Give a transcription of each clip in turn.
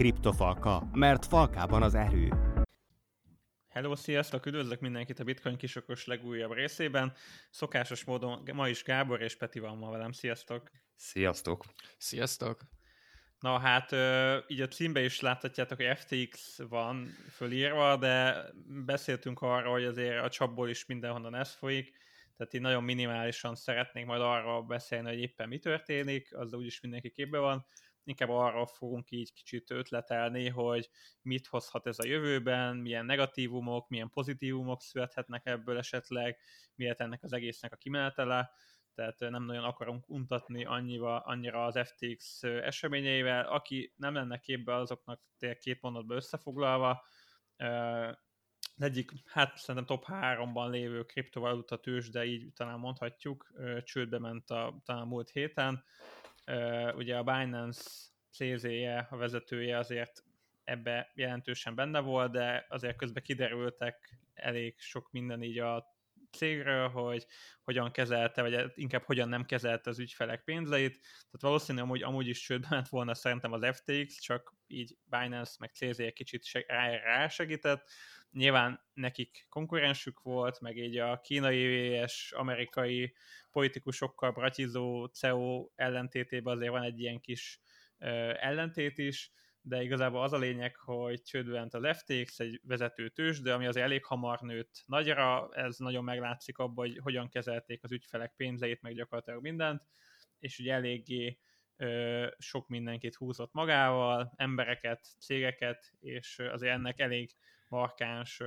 Kriptofalka, mert falkában az erő. Hello, sziasztok! Üdvözlök mindenkit a Bitcoin kisokos legújabb részében. Szokásos módon ma is Gábor és Peti van ma velem. Sziasztok! Sziasztok! Sziasztok! Na hát, így a címbe is láthatjátok, hogy FTX van fölírva, de beszéltünk arra, hogy azért a csapból is mindenhonnan ez folyik, tehát így nagyon minimálisan szeretnénk majd arra beszélni, hogy éppen mi történik, az úgyis mindenki képbe van, inkább arra fogunk így kicsit ötletelni, hogy mit hozhat ez a jövőben, milyen negatívumok, milyen pozitívumok születhetnek ebből esetleg, miért ennek az egésznek a kimenetele, tehát nem nagyon akarunk untatni annyiva, annyira az FTX eseményeivel. Aki nem lenne képbe, azoknak két mondatban összefoglalva, az egyik, hát szerintem top 3-ban lévő kriptovaluta tőzs, de így talán mondhatjuk, csődbe ment a, talán múlt héten. Ugye a Binance CZ-je, a vezetője azért ebbe jelentősen benne volt, de azért közben kiderültek elég sok minden így a cégről, hogy hogyan kezelte, vagy inkább hogyan nem kezelte az ügyfelek pénzeit. Tehát valószínűleg amúgy, amúgy is csődbe ment volna szerintem az FTX, csak így Binance meg CZ egy kicsit rá segített. Nyilván nekik konkurensük volt, meg így a kínai és amerikai politikusokkal bratizó CEO ellentétében azért van egy ilyen kis ellentét is, de igazából az a lényeg, hogy csődbe az FTX, egy vezető tős, de ami azért elég hamar nőtt nagyra, ez nagyon meglátszik abban, hogy hogyan kezelték az ügyfelek pénzeit, meg gyakorlatilag mindent, és ugye eléggé ö, sok mindenkit húzott magával, embereket, cégeket, és azért ennek elég markáns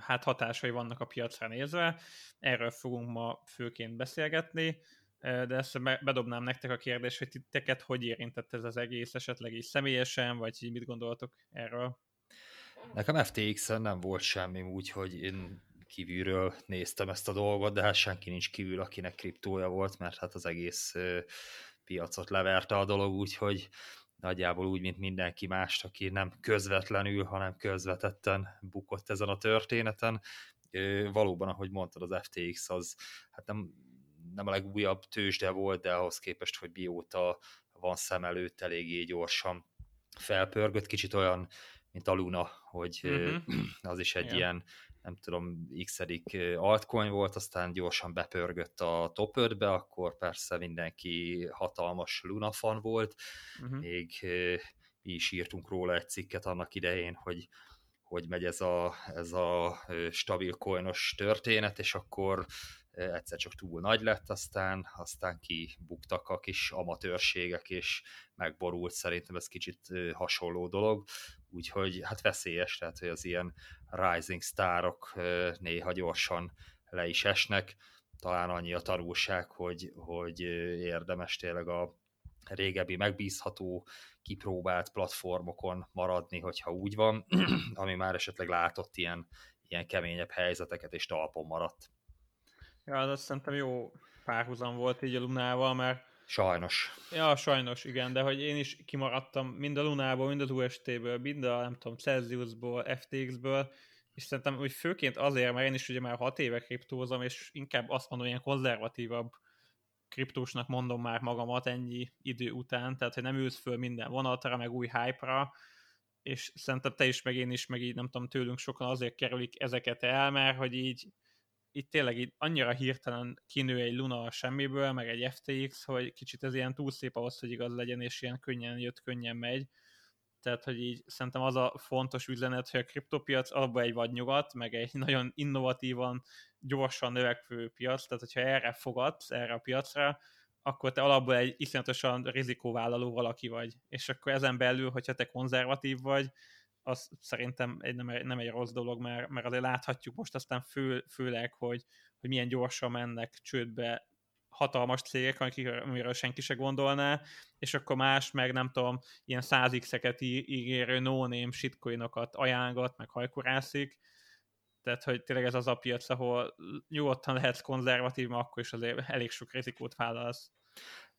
hát hatásai vannak a piacra nézve. Erről fogunk ma főként beszélgetni de ezt bedobnám nektek a kérdést, hogy titeket hogy érintett ez az egész, esetleg is személyesen, vagy így mit gondoltok erről? Nekem FTX-en nem volt semmi úgy, hogy én kívülről néztem ezt a dolgot, de hát senki nincs kívül, akinek kriptója volt, mert hát az egész piacot leverte a dolog, úgyhogy nagyjából úgy, mint mindenki más, aki nem közvetlenül, hanem közvetetten bukott ezen a történeten. Valóban, ahogy mondtad, az FTX az hát nem nem a legújabb tőzsde volt, de ahhoz képest, hogy mióta van szem előtt, eléggé gyorsan felpörgött, kicsit olyan, mint a Luna, hogy uh-huh. az is egy yeah. ilyen, nem tudom, x altcoin volt, aztán gyorsan bepörgött a top 5-be, akkor persze mindenki hatalmas Luna fan volt, uh-huh. még mi is írtunk róla egy cikket annak idején, hogy hogy megy ez a, ez a stabil coinos történet, és akkor egyszer csak túl nagy lett, aztán, aztán kibuktak a kis amatőrségek, és megborult, szerintem ez kicsit hasonló dolog, úgyhogy hát veszélyes, tehát hogy az ilyen rising sztárok néha gyorsan le is esnek, talán annyi a tanulság, hogy, hogy érdemes tényleg a régebbi megbízható, kipróbált platformokon maradni, hogyha úgy van, ami már esetleg látott ilyen, ilyen keményebb helyzeteket, és talpon maradt. Ja, az azt szerintem jó párhuzam volt így a Lunával, mert Sajnos. Ja, sajnos, igen, de hogy én is kimaradtam mind a Lunából, mind az UST-ből, mind a, nem tudom, Celsiusból, FTX-ből, és szerintem hogy főként azért, mert én is ugye már hat éve kriptózom, és inkább azt mondom, ilyen konzervatívabb kriptósnak mondom már magamat ennyi idő után, tehát hogy nem ülsz föl minden vonatra, meg új hype-ra, és szerintem te is, meg én is, meg így nem tudom, tőlünk sokan azért kerülik ezeket el, mert hogy így itt tényleg így annyira hirtelen kinő egy Luna a semmiből, meg egy FTX, hogy kicsit ez ilyen túl szép ahhoz, hogy igaz legyen, és ilyen könnyen jött, könnyen megy. Tehát, hogy így szerintem az a fontos üzenet, hogy a kriptopiac alapban egy vadnyugat, meg egy nagyon innovatívan, gyorsan növekvő piac, tehát hogyha erre fogadsz, erre a piacra, akkor te alapból egy iszonyatosan rizikóvállaló valaki vagy. És akkor ezen belül, hogyha te konzervatív vagy, az szerintem egy, nem, egy, nem egy rossz dolog, mert, mert azért láthatjuk most aztán fő, főleg, hogy, hogy milyen gyorsan mennek csődbe hatalmas cégek, amiről senki se gondolná, és akkor más meg nem tudom, ilyen 100 x-eket ígérő no-name shitcoinokat ajánlgat, meg hajkurászik, tehát, hogy tényleg ez az a piac, ahol nyugodtan lehetsz konzervatív, mert akkor is azért elég sok rizikót vállalsz.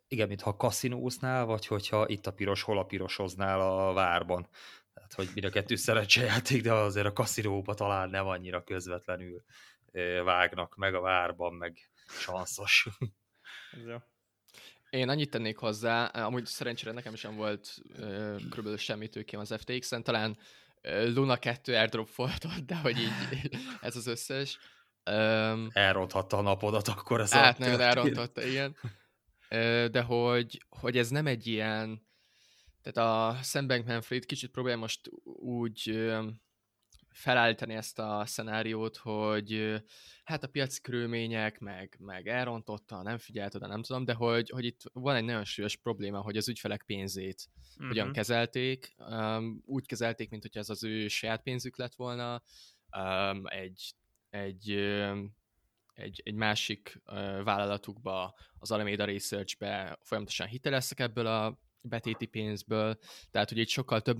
Igen, mintha kaszinóznál, vagy hogyha itt a piros, hol a pirosoznál a várban. Tehát, hogy mind a kettő szerencsejáték, de azért a kaszinóba talán nem annyira közvetlenül vágnak meg a várban, meg sanszos. jó. Én annyit tennék hozzá, amúgy szerencsére nekem sem volt uh, körülbelül semmi tőkém az FTX-en, talán Luna 2 airdrop volt de hogy így ez az összes. Um, Elronthatta a napodat akkor ez Hát nagyon elrontotta, igen. De hogy, hogy ez nem egy ilyen, tehát a Sam Bankman-Fried kicsit próbálja most úgy felállítani ezt a szenáriót, hogy hát a piaci körülmények, meg, meg elrontotta, nem figyelt oda, nem tudom, de hogy, hogy itt van egy nagyon súlyos probléma, hogy az ügyfelek pénzét uh-huh. hogyan mhm. kezelték. Um, úgy kezelték, mint hogy ez az ő saját pénzük lett volna, um, egy, egy, um, egy, egy másik uh, vállalatukba, az Alameda Research-be folyamatosan hiteleztek ebből a betéti pénzből, tehát hogy itt sokkal több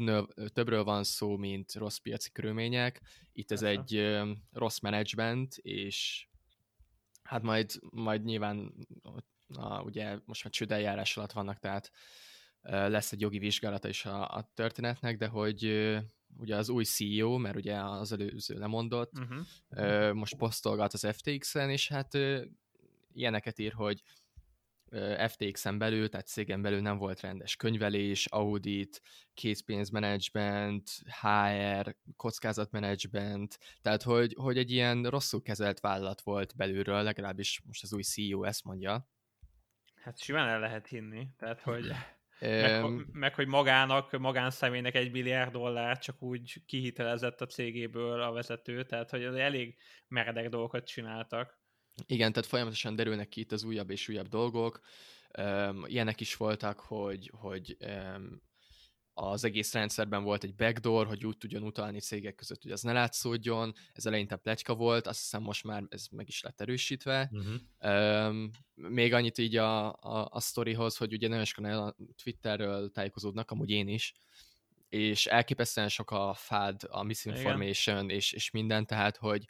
többről van szó, mint rossz piaci körülmények. Itt ez Persze. egy ö, rossz menedzsment, és hát majd, majd nyilván a, ugye most már csődeljárás alatt vannak, tehát ö, lesz egy jogi vizsgálata is a, a történetnek, de hogy ö, ugye az új CEO, mert ugye az előző lemondott, uh-huh. ö, most posztolgat az FTX-en, és hát ö, ilyeneket ír, hogy FTX-en belül, tehát cégen belül nem volt rendes könyvelés, audit, készpénzmenedzsment, HR, kockázatmenedzsment, tehát hogy, hogy egy ilyen rosszul kezelt vállalat volt belülről, legalábbis most az új CEO ezt mondja. Hát simán el lehet hinni, tehát hogy meg, meg, hogy magának, magánszemélynek egy milliárd dollár csak úgy kihitelezett a cégéből a vezető, tehát hogy elég meredek dolgokat csináltak. Igen, tehát folyamatosan derülnek ki itt az újabb és újabb dolgok. Um, ilyenek is voltak, hogy, hogy um, az egész rendszerben volt egy backdoor, hogy úgy tudjon utalni cégek között, hogy az ne látszódjon. Ez eleinte pletyka volt, azt hiszem most már ez meg is lett erősítve. Uh-huh. Um, még annyit így a, a, a sztorihoz, hogy ugye nagyon sokan a Twitterről tájékozódnak, amúgy én is, és elképesztően sok a fád, a misinformation és, és minden, tehát hogy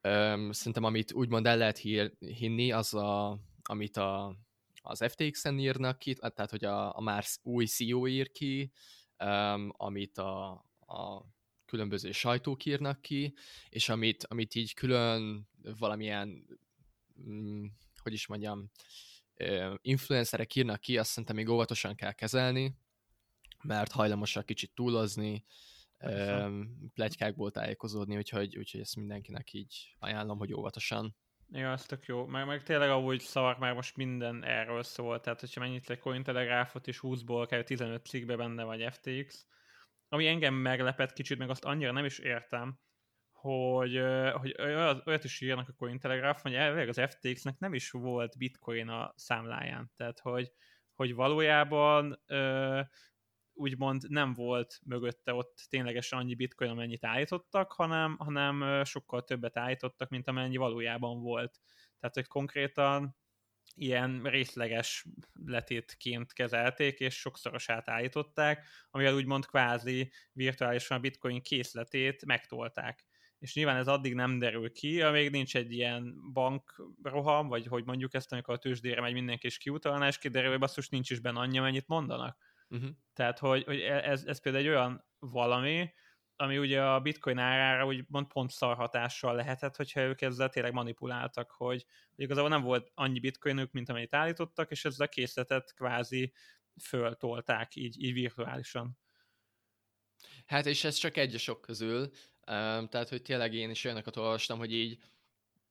Öm, szerintem amit úgymond el lehet hír, hinni, az a, amit a, az FTX-en írnak ki, tehát hogy a, a már új CEO ír ki, öm, amit a, a különböző sajtók írnak ki, és amit, amit így külön valamilyen, mm, hogy is mondjam, influencerek írnak ki, azt szerintem még óvatosan kell kezelni, mert hajlamosak kicsit túlozni, plegykákból tájékozódni, úgyhogy, úgyhogy ezt mindenkinek így ajánlom, hogy óvatosan. Ja, ez tök jó. Meg, meg tényleg ahogy szar, már most minden erről szól, tehát hogyha mennyit egy Cointelegraph-ot és 20-ból kell 15 cikkbe benne vagy FTX, ami engem meglepett kicsit, meg azt annyira nem is értem, hogy, hogy olyat is írnak a Cointelegraph, hogy elvileg az FTX-nek nem is volt bitcoin a számláján. Tehát, hogy, hogy valójában úgymond nem volt mögötte ott ténylegesen annyi bitcoin, amennyit állítottak, hanem, hanem sokkal többet állítottak, mint amennyi valójában volt. Tehát, hogy konkrétan ilyen részleges letétként kezelték, és sokszorosát állították, amivel úgymond kvázi virtuálisan a bitcoin készletét megtolták. És nyilván ez addig nem derül ki, amíg nincs egy ilyen bankroham, vagy hogy mondjuk ezt, amikor a tőzsdére megy mindenki és kiutalná, és kiderül, hogy basszus nincs is benne annyi, amennyit mondanak Uh-huh. Tehát, hogy, hogy e, ez, ez például egy olyan valami, ami ugye a bitcoin árára úgy mond pont szar hatással lehetett, hogyha ők ezzel tényleg manipuláltak, hogy, hogy igazából nem volt annyi bitcoinük, mint amennyit állítottak, és ezzel a készletet kvázi föltolták így, így virtuálisan. Hát és ez csak egy a sok közül, um, tehát hogy tényleg én is olyanokat olvastam, hogy így,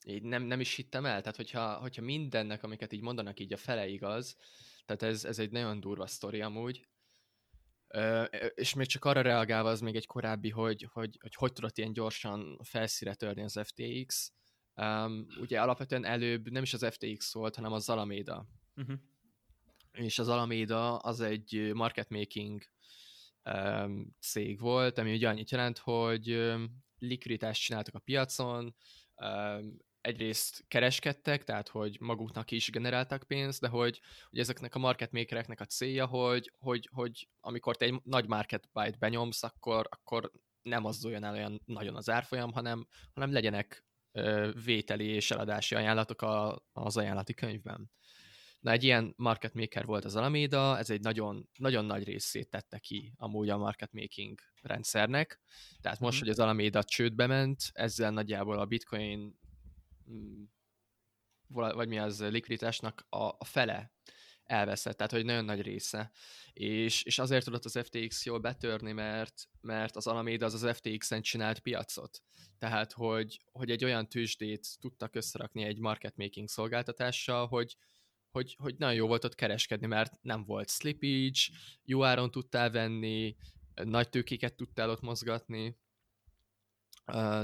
így nem, nem is hittem el, tehát hogyha, hogyha mindennek, amiket így mondanak, így a fele igaz, tehát ez, ez egy nagyon durva sztori amúgy. És még csak arra reagálva az még egy korábbi, hogy hogy, hogy, hogy tudott ilyen gyorsan felszíre törni az FTX. Um, ugye alapvetően előbb nem is az FTX volt, hanem az Alameda. Uh-huh. És az Alameda az egy market making um, cég volt, ami ugye annyit jelent, hogy um, likviditást csináltak a piacon, um, egyrészt kereskedtek, tehát hogy maguknak is generáltak pénzt, de hogy, hogy ezeknek a market makereknek a célja, hogy, hogy, hogy amikor te egy nagy market buy-t benyomsz, akkor, akkor nem mozduljon el olyan nagyon az árfolyam, hanem, hanem legyenek ö, vételi és eladási ajánlatok a, az ajánlati könyvben. Na, egy ilyen market maker volt az Alameda, ez egy nagyon, nagyon nagy részét tette ki amúgy a market making rendszernek. Tehát most, mm. hogy az Alameda csődbe ment, ezzel nagyjából a bitcoin vagy mi az likviditásnak a, a fele elveszett, tehát hogy nagyon nagy része. És, és azért tudott az FTX jól betörni, mert, mert az Alameda az az FTX-en csinált piacot. Tehát, hogy, hogy egy olyan tőzsdét tudtak összerakni egy market making szolgáltatással, hogy, hogy, hogy nagyon jó volt ott kereskedni, mert nem volt slippage, jó áron tudtál venni, nagy tőkéket tudtál ott mozgatni,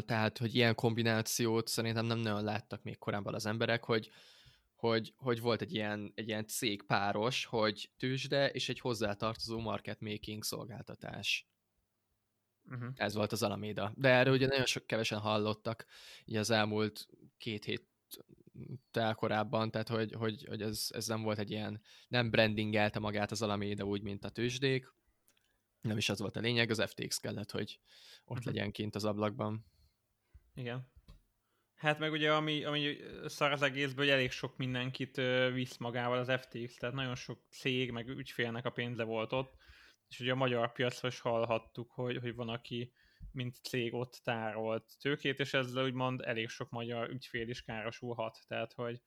tehát, hogy ilyen kombinációt szerintem nem nagyon láttak még korábban az emberek, hogy, hogy, hogy volt egy ilyen, egy ilyen cég páros, hogy tőzsde és egy hozzátartozó market making szolgáltatás. Uh-huh. Ez volt az Alameda. De erről ugye nagyon sok kevesen hallottak így az elmúlt két hét korábban, tehát hogy, hogy, hogy ez, ez nem volt egy ilyen, nem brandingelte magát az Alameda úgy, mint a tőzsdék, nem is az volt a lényeg, az FTX kellett, hogy ott uh-huh. legyen kint az ablakban. Igen. Hát meg ugye, ami, ami szar az egészből, hogy elég sok mindenkit visz magával az FTX, tehát nagyon sok cég, meg ügyfélnek a pénze volt ott, és ugye a magyar piacra is hallhattuk, hogy, hogy van, aki mint cég ott tárolt tőkét, és ezzel úgymond elég sok magyar ügyfél is károsulhat, tehát hogy,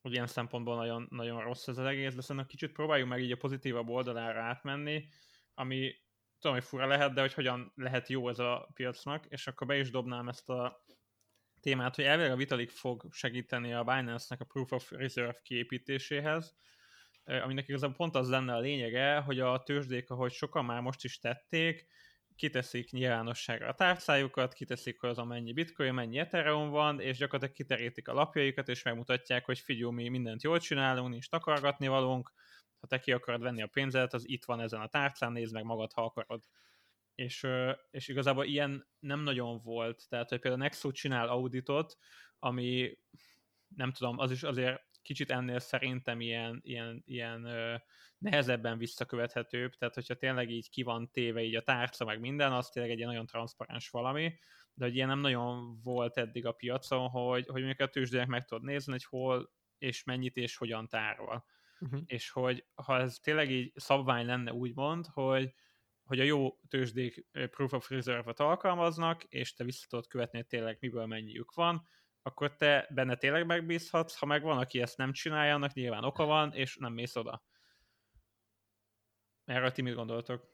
hogy ilyen szempontból nagyon, nagyon rossz ez az egész, de szerintem kicsit próbáljuk meg így a pozitívabb oldalára átmenni, ami tudom, hogy fura lehet, de hogy hogyan lehet jó ez a piacnak, és akkor be is dobnám ezt a témát, hogy elvileg a Vitalik fog segíteni a Binance-nek a Proof of Reserve kiépítéséhez, aminek igazából pont az lenne a lényege, hogy a tőzsdék, ahogy sokan már most is tették, kiteszik nyilvánosságra a tárcájukat, kiteszik, hogy az amennyi bitcoin, mennyi ethereum van, és gyakorlatilag kiterítik a lapjaikat, és megmutatják, hogy figyelj, mi mindent jól csinálunk, nincs takargatni valónk, ha te ki akarod venni a pénzedet, az itt van ezen a tárcán, nézd meg magad, ha akarod. És, és igazából ilyen nem nagyon volt, tehát hogy például Nexo csinál auditot, ami nem tudom, az is azért kicsit ennél szerintem ilyen, ilyen, ilyen ö, nehezebben visszakövethetőbb, tehát hogyha tényleg így ki van téve így a tárca, meg minden, az tényleg egy ilyen nagyon transzparens valami, de hogy ilyen nem nagyon volt eddig a piacon, hogy, hogy mondjuk a tőzsdének meg tudod nézni, hogy hol és mennyit és hogyan tárol. Uh-huh. És hogy ha ez tényleg így szabvány lenne úgymond, hogy, hogy a jó tőzsdék Proof of Reserve-ot alkalmaznak, és te vissza tudod követni, hogy tényleg miből mennyiük van, akkor te benne tényleg megbízhatsz, ha meg van, aki ezt nem csinálja, annak nyilván oka van, és nem mész oda. Erről ti mit gondoltok?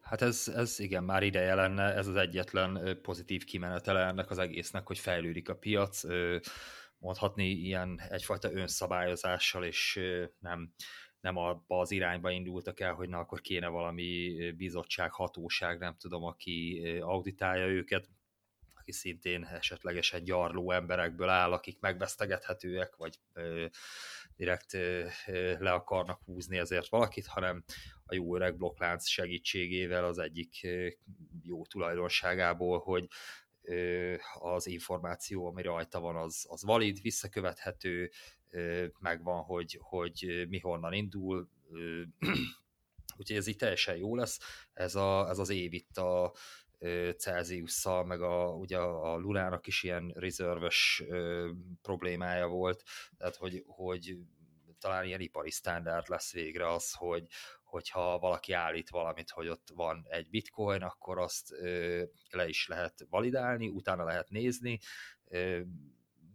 Hát ez, ez igen, már ideje lenne, ez az egyetlen pozitív kimenetele ennek az egésznek, hogy fejlődik a piac, mondhatni ilyen egyfajta önszabályozással, és nem, nem abba az irányba indultak el, hogy na akkor kéne valami bizottság, hatóság, nem tudom, aki auditálja őket, aki szintén esetlegesen gyarló emberekből áll, akik megvesztegethetőek, vagy ö, direkt ö, le akarnak húzni ezért valakit, hanem a jó öreg blokklánc segítségével az egyik ö, jó tulajdonságából, hogy az információ, ami rajta van, az, az valid, visszakövethető, megvan, hogy, hogy mi honnan indul, úgyhogy ez így teljesen jó lesz. Ez, a, ez az év itt a Celsiusszal, meg a, ugye a Lunának is ilyen rezerves problémája volt, tehát hogy, hogy talán ilyen ipari standard lesz végre az, hogy, hogyha valaki állít valamit, hogy ott van egy bitcoin, akkor azt le is lehet validálni, utána lehet nézni, ö,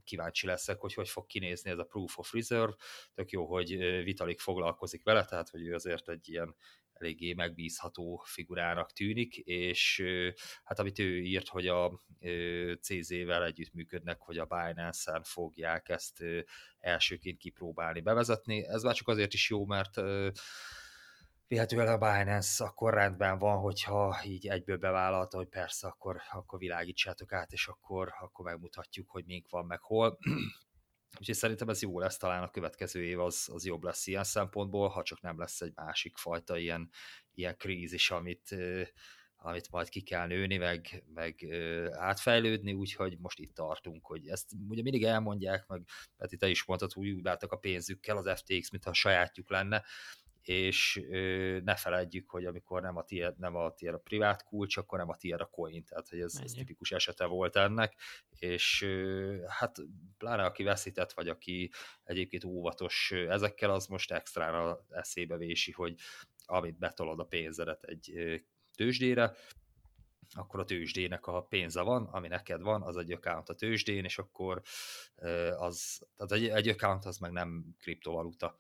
kíváncsi leszek, hogy hogy fog kinézni ez a Proof of Reserve, tök jó, hogy Vitalik foglalkozik vele, tehát hogy ő azért egy ilyen eléggé megbízható figurának tűnik, és hát amit ő írt, hogy a CZ-vel együttműködnek, hogy a Binance-en fogják ezt elsőként kipróbálni, bevezetni. Ez már csak azért is jó, mert vihetően a Binance akkor rendben van, hogyha így egyből bevállalta, hogy persze, akkor, akkor világítsátok át, és akkor, akkor megmutatjuk, hogy mink van, meg hol. Úgyhogy szerintem ez jó lesz, talán a következő év az, az jobb lesz ilyen szempontból, ha csak nem lesz egy másik fajta ilyen, ilyen krízis, amit, amit majd ki kell nőni, meg, meg átfejlődni, úgyhogy most itt tartunk, hogy ezt ugye mindig elmondják, meg Peti, te is mondtad, hogy úgy bántak a pénzükkel az FTX, mintha a sajátjuk lenne, és ne feledjük, hogy amikor nem a tiéd, nem a, tiéd a privát kulcs, akkor nem a tiéd a coin, tehát hogy ez, ez tipikus esete volt ennek, és hát pláne aki veszített, vagy aki egyébként óvatos ezekkel, az most extra eszébe vési, hogy amit betolod a pénzedet egy tőzsdére, akkor a tőzsdének a pénze van, ami neked van, az egy account a tőzsdén, és akkor az, tehát egy, egy account az meg nem kriptovaluta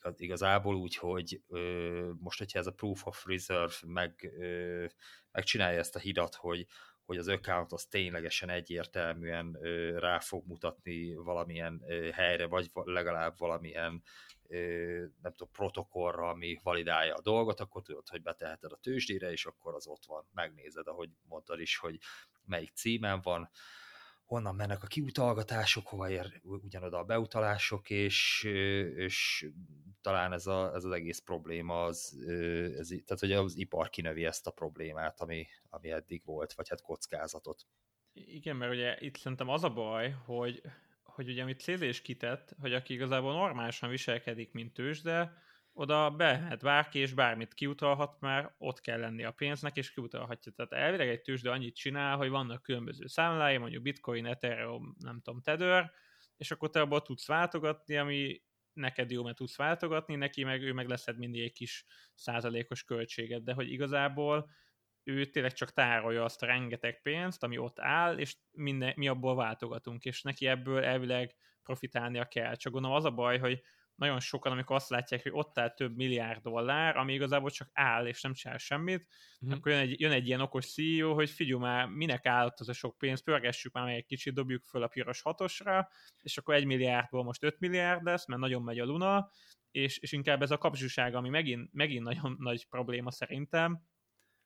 igaz, igazából úgy, hogy ö, most, hogyha ez a Proof of Reserve meg, ö, megcsinálja ezt a hidat, hogy, hogy az account az ténylegesen egyértelműen ö, rá fog mutatni valamilyen ö, helyre, vagy legalább valamilyen ö, nem tudom, protokollra, ami validálja a dolgot, akkor tudod, hogy beteheted a tőzsdére, és akkor az ott van. Megnézed, ahogy mondtad is, hogy melyik címen van, honnan mennek a kiutalgatások, hova ér ugyanoda a beutalások, és, és talán ez, a, ez az egész probléma, az, ez, tehát hogy az ipar kinövi ezt a problémát, ami, ami eddig volt, vagy hát kockázatot. Igen, mert ugye itt szerintem az a baj, hogy, hogy ugye amit Cézés kitett, hogy aki igazából normálisan viselkedik, mint tőzsde, oda behet bárki, és bármit kiutalhat, mert ott kell lenni a pénznek, és kiutalhatja. Tehát elvileg egy tőzsde annyit csinál, hogy vannak különböző számlái, mondjuk Bitcoin, Ethereum, nem tudom, Tether, és akkor te abból tudsz váltogatni, ami neked jó, mert tudsz váltogatni, neki meg ő meg leszed mindig egy kis százalékos költséget, de hogy igazából ő tényleg csak tárolja azt a rengeteg pénzt, ami ott áll, és minden, mi abból váltogatunk, és neki ebből elvileg profitálnia kell. Csak gondolom az a baj, hogy nagyon sokan, amikor azt látják, hogy ott áll több milliárd dollár, ami igazából csak áll, és nem csinál semmit, mm-hmm. akkor jön egy, jön egy ilyen okos CEO, hogy figyelj már, minek állott az a sok pénz, pörgessük már meg egy kicsit, dobjuk föl a piros hatosra, és akkor egy milliárdból most 5 milliárd lesz, mert nagyon megy a Luna, és, és inkább ez a kapzsiság, ami megint, megint nagyon nagy probléma szerintem,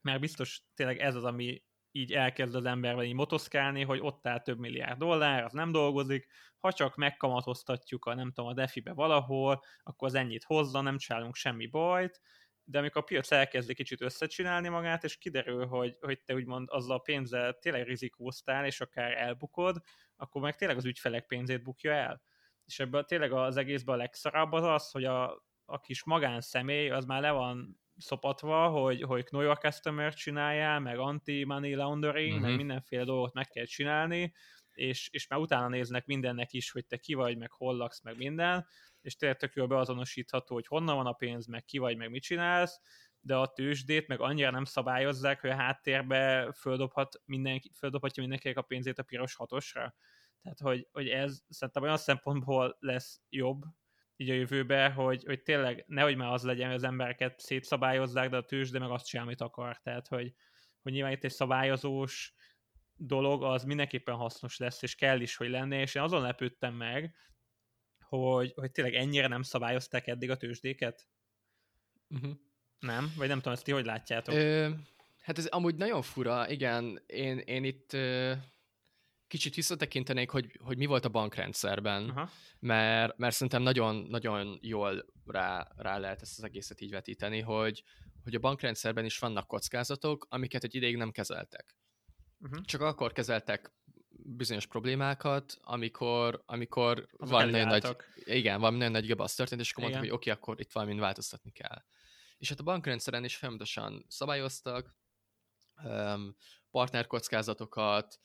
mert biztos tényleg ez az, ami így elkezd az ember így motoszkálni, hogy ott áll több milliárd dollár, az nem dolgozik, ha csak megkamatoztatjuk a nem tudom, a defibe valahol, akkor az ennyit hozza, nem csinálunk semmi bajt, de amikor a piac elkezdi kicsit összecsinálni magát, és kiderül, hogy, hogy te úgymond azzal a pénzzel tényleg rizikóztál, és akár elbukod, akkor meg tényleg az ügyfelek pénzét bukja el. És ebből tényleg az egészben a legszarabb az az, hogy a, a kis magánszemély az már le van szopatva, hogy, hogy know your customer csinálja, meg anti-money laundering, uh-huh. meg mhm. mindenféle dolgot meg kell csinálni, és, és már utána néznek mindennek is, hogy te ki vagy, meg hol laksz, meg minden, és tényleg tök jól beazonosítható, hogy honnan van a pénz, meg ki vagy, meg mit csinálsz, de a tőzsdét meg annyira nem szabályozzák, hogy a háttérbe földobhat mindenki, földobhatja mindenkinek a pénzét a piros hatosra. Tehát, hogy, hogy ez szerintem olyan szempontból lesz jobb, így a jövőbe, hogy, hogy tényleg nehogy már az legyen, hogy az embereket szétszabályozzák, de a tőzsde meg azt csinál, amit akar. Tehát, hogy, hogy nyilván itt egy szabályozós dolog az mindenképpen hasznos lesz, és kell is, hogy lenne, és én azon lepődtem meg, hogy, hogy tényleg ennyire nem szabályozták eddig a tőzsdéket? Uh-huh. Nem? Vagy nem tudom, ezt ti hogy látjátok? Ö, hát ez amúgy nagyon fura, igen. Én, én itt ö, kicsit visszatekintenék, hogy, hogy mi volt a bankrendszerben, Aha. mert, mert szerintem nagyon, nagyon jól rá, rá lehet ezt az egészet így vetíteni, hogy, hogy a bankrendszerben is vannak kockázatok, amiket egy ideig nem kezeltek. Uh-huh. Csak akkor kezeltek bizonyos problémákat, amikor, amikor van nagyon nagy, igen, van nagyon nagy gebasz történt, és akkor mondtam, hogy oké, okay, akkor itt valamin változtatni kell. És hát a bankrendszeren is folyamatosan szabályoztak, um, partnerkockázatokat,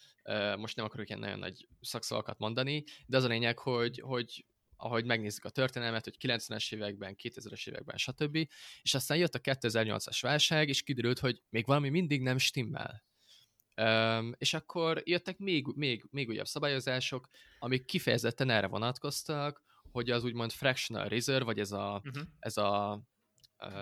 most nem akarok ilyen nagyon nagy szakszavakat mondani, de az a lényeg, hogy, hogy ahogy megnézzük a történelmet, hogy 90-es években, 2000-es években, stb. És aztán jött a 2008-as válság, és kiderült, hogy még valami mindig nem stimmel. Um, és akkor jöttek még, még, még újabb szabályozások, amik kifejezetten erre vonatkoztak, hogy az úgymond fractional reserve, vagy ez a, uh-huh. ez a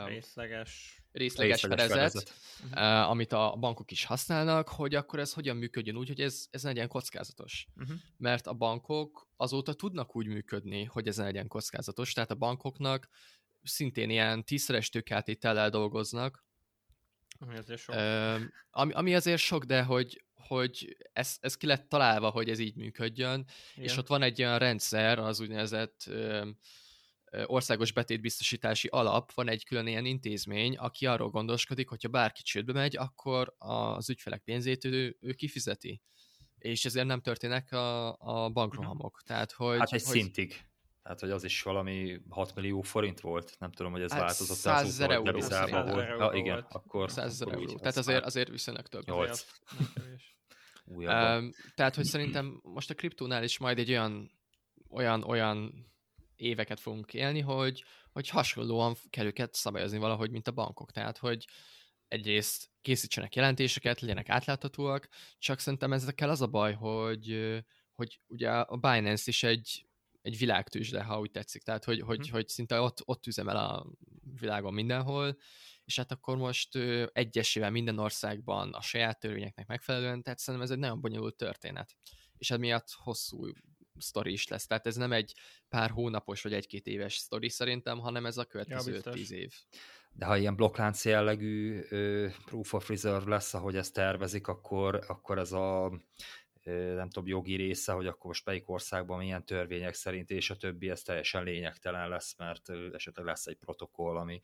részleges részleges, részleges fedezet. Uh, amit a bankok is használnak, hogy akkor ez hogyan működjön úgy, hogy ez, ez ne legyen kockázatos. Uh-huh. Mert a bankok azóta tudnak úgy működni, hogy ez ne legyen kockázatos, tehát a bankoknak szintén ilyen tízszeres tőkeltétellel dolgoznak, ami azért sok. Uh, ami, ami azért sok, de hogy, hogy ez, ez ki lett találva, hogy ez így működjön, Igen. és ott van egy olyan rendszer, az úgynevezett uh, országos betétbiztosítási alap, van egy külön ilyen intézmény, aki arról gondoskodik, hogyha bárki csődbe megy, akkor az ügyfelek pénzét ő, ő kifizeti. És ezért nem történnek a, a bankrohamok. Tehát, hogy, hát egy hogy... szintig. Tehát, hogy az is valami 6 millió forint volt. Nem tudom, hogy ez hát változott. 100 ezer euró. volt. Ja, igen, akkor... 100 ezer euró. Tehát azért, azért viszonylag több. 8. Um, tehát, hogy szerintem most a kriptónál is majd egy olyan olyan, olyan éveket fogunk élni, hogy, hogy hasonlóan kell őket szabályozni valahogy, mint a bankok. Tehát, hogy egyrészt készítsenek jelentéseket, legyenek átláthatóak, csak szerintem ezekkel az a baj, hogy, hogy ugye a Binance is egy, egy világtűzsde, ha úgy tetszik. Tehát, hogy, hogy, hmm. hogy szinte ott, ott üzemel a világon mindenhol, és hát akkor most egyesével minden országban a saját törvényeknek megfelelően, tehát szerintem ez egy nagyon bonyolult történet. És emiatt hosszú sztori is lesz. Tehát ez nem egy pár hónapos vagy egy-két éves sztori szerintem, hanem ez a következő ja, tíz év. De ha ilyen blokklánc jellegű ö, proof of reserve lesz, ahogy ezt tervezik, akkor, akkor ez a nem tudom, jogi része, hogy akkor most melyik országban milyen törvények szerint, és a többi, ez teljesen lényegtelen lesz, mert esetleg lesz egy protokoll, ami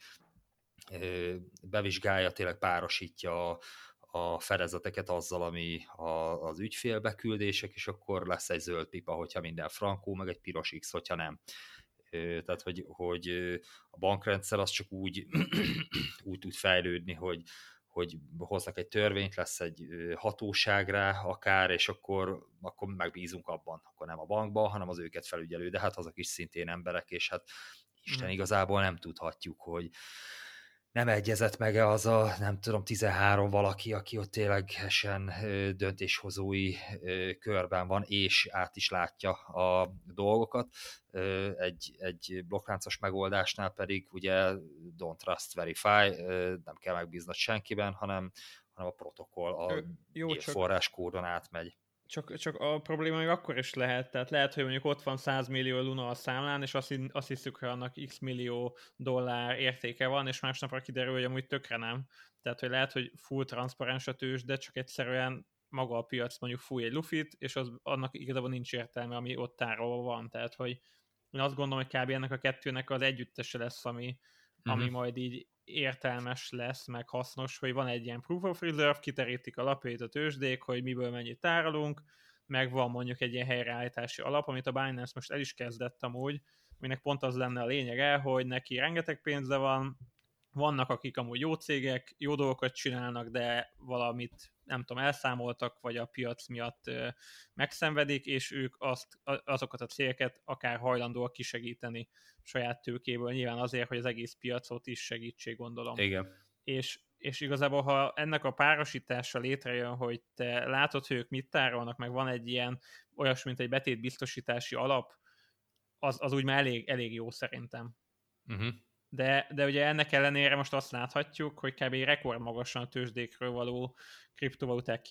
bevizsgálja, tényleg párosítja a, a fedezeteket azzal, ami a, az ügyfélbeküldések, és akkor lesz egy zöld pipa, hogyha minden frankó, meg egy piros X, hogyha nem. Tehát, hogy, hogy a bankrendszer az csak úgy, úgy tud fejlődni, hogy, hogy hoznak egy törvényt, lesz egy hatóság rá akár, és akkor, akkor megbízunk abban, akkor nem a bankban, hanem az őket felügyelő, de hát azok is szintén emberek, és hát Isten mm. igazából nem tudhatjuk, hogy, nem egyezett meg az a, nem tudom, 13 valaki, aki ott ténylegesen döntéshozói körben van, és át is látja a dolgokat. Egy, egy blokkláncos megoldásnál pedig ugye don't trust verify, nem kell megbíznod senkiben, hanem, hanem a protokoll a Jó, forráskódon átmegy. Csak, csak a probléma még akkor is lehet, tehát lehet, hogy mondjuk ott van 100 millió luna a számlán, és azt, azt hiszük, hogy annak x millió dollár értéke van, és másnapra kiderül, hogy amúgy tökre nem. Tehát, hogy lehet, hogy full transzparens a tőzs, de csak egyszerűen maga a piac mondjuk fúj egy lufit, és az, annak igazából nincs értelme, ami ott tárolva van. Tehát, hogy én azt gondolom, hogy kb. ennek a kettőnek az együttese lesz, ami, ami uh-huh. majd így értelmes lesz, meg hasznos, hogy van egy ilyen proof of reserve, kiterítik a lapjait a tőzsdék, hogy miből mennyit tárolunk, meg van mondjuk egy ilyen helyreállítási alap, amit a Binance most el is kezdett amúgy, aminek pont az lenne a lényege, hogy neki rengeteg pénze van, vannak, akik amúgy jó cégek, jó dolgokat csinálnak, de valamit nem tudom, elszámoltak, vagy a piac miatt ö, megszenvedik, és ők azt, azokat a cégeket akár hajlandóak kisegíteni saját tőkéből, nyilván azért, hogy az egész piacot is segítség, gondolom. Igen. És, és igazából, ha ennek a párosítása létrejön, hogy te látod, hogy ők mit tárolnak, meg van egy ilyen olyas, mint egy betétbiztosítási alap, az, az úgy már elég, elég jó szerintem. Uh-huh de, de ugye ennek ellenére most azt láthatjuk, hogy kb. rekordmagasan a tőzsdékről való kriptovaluták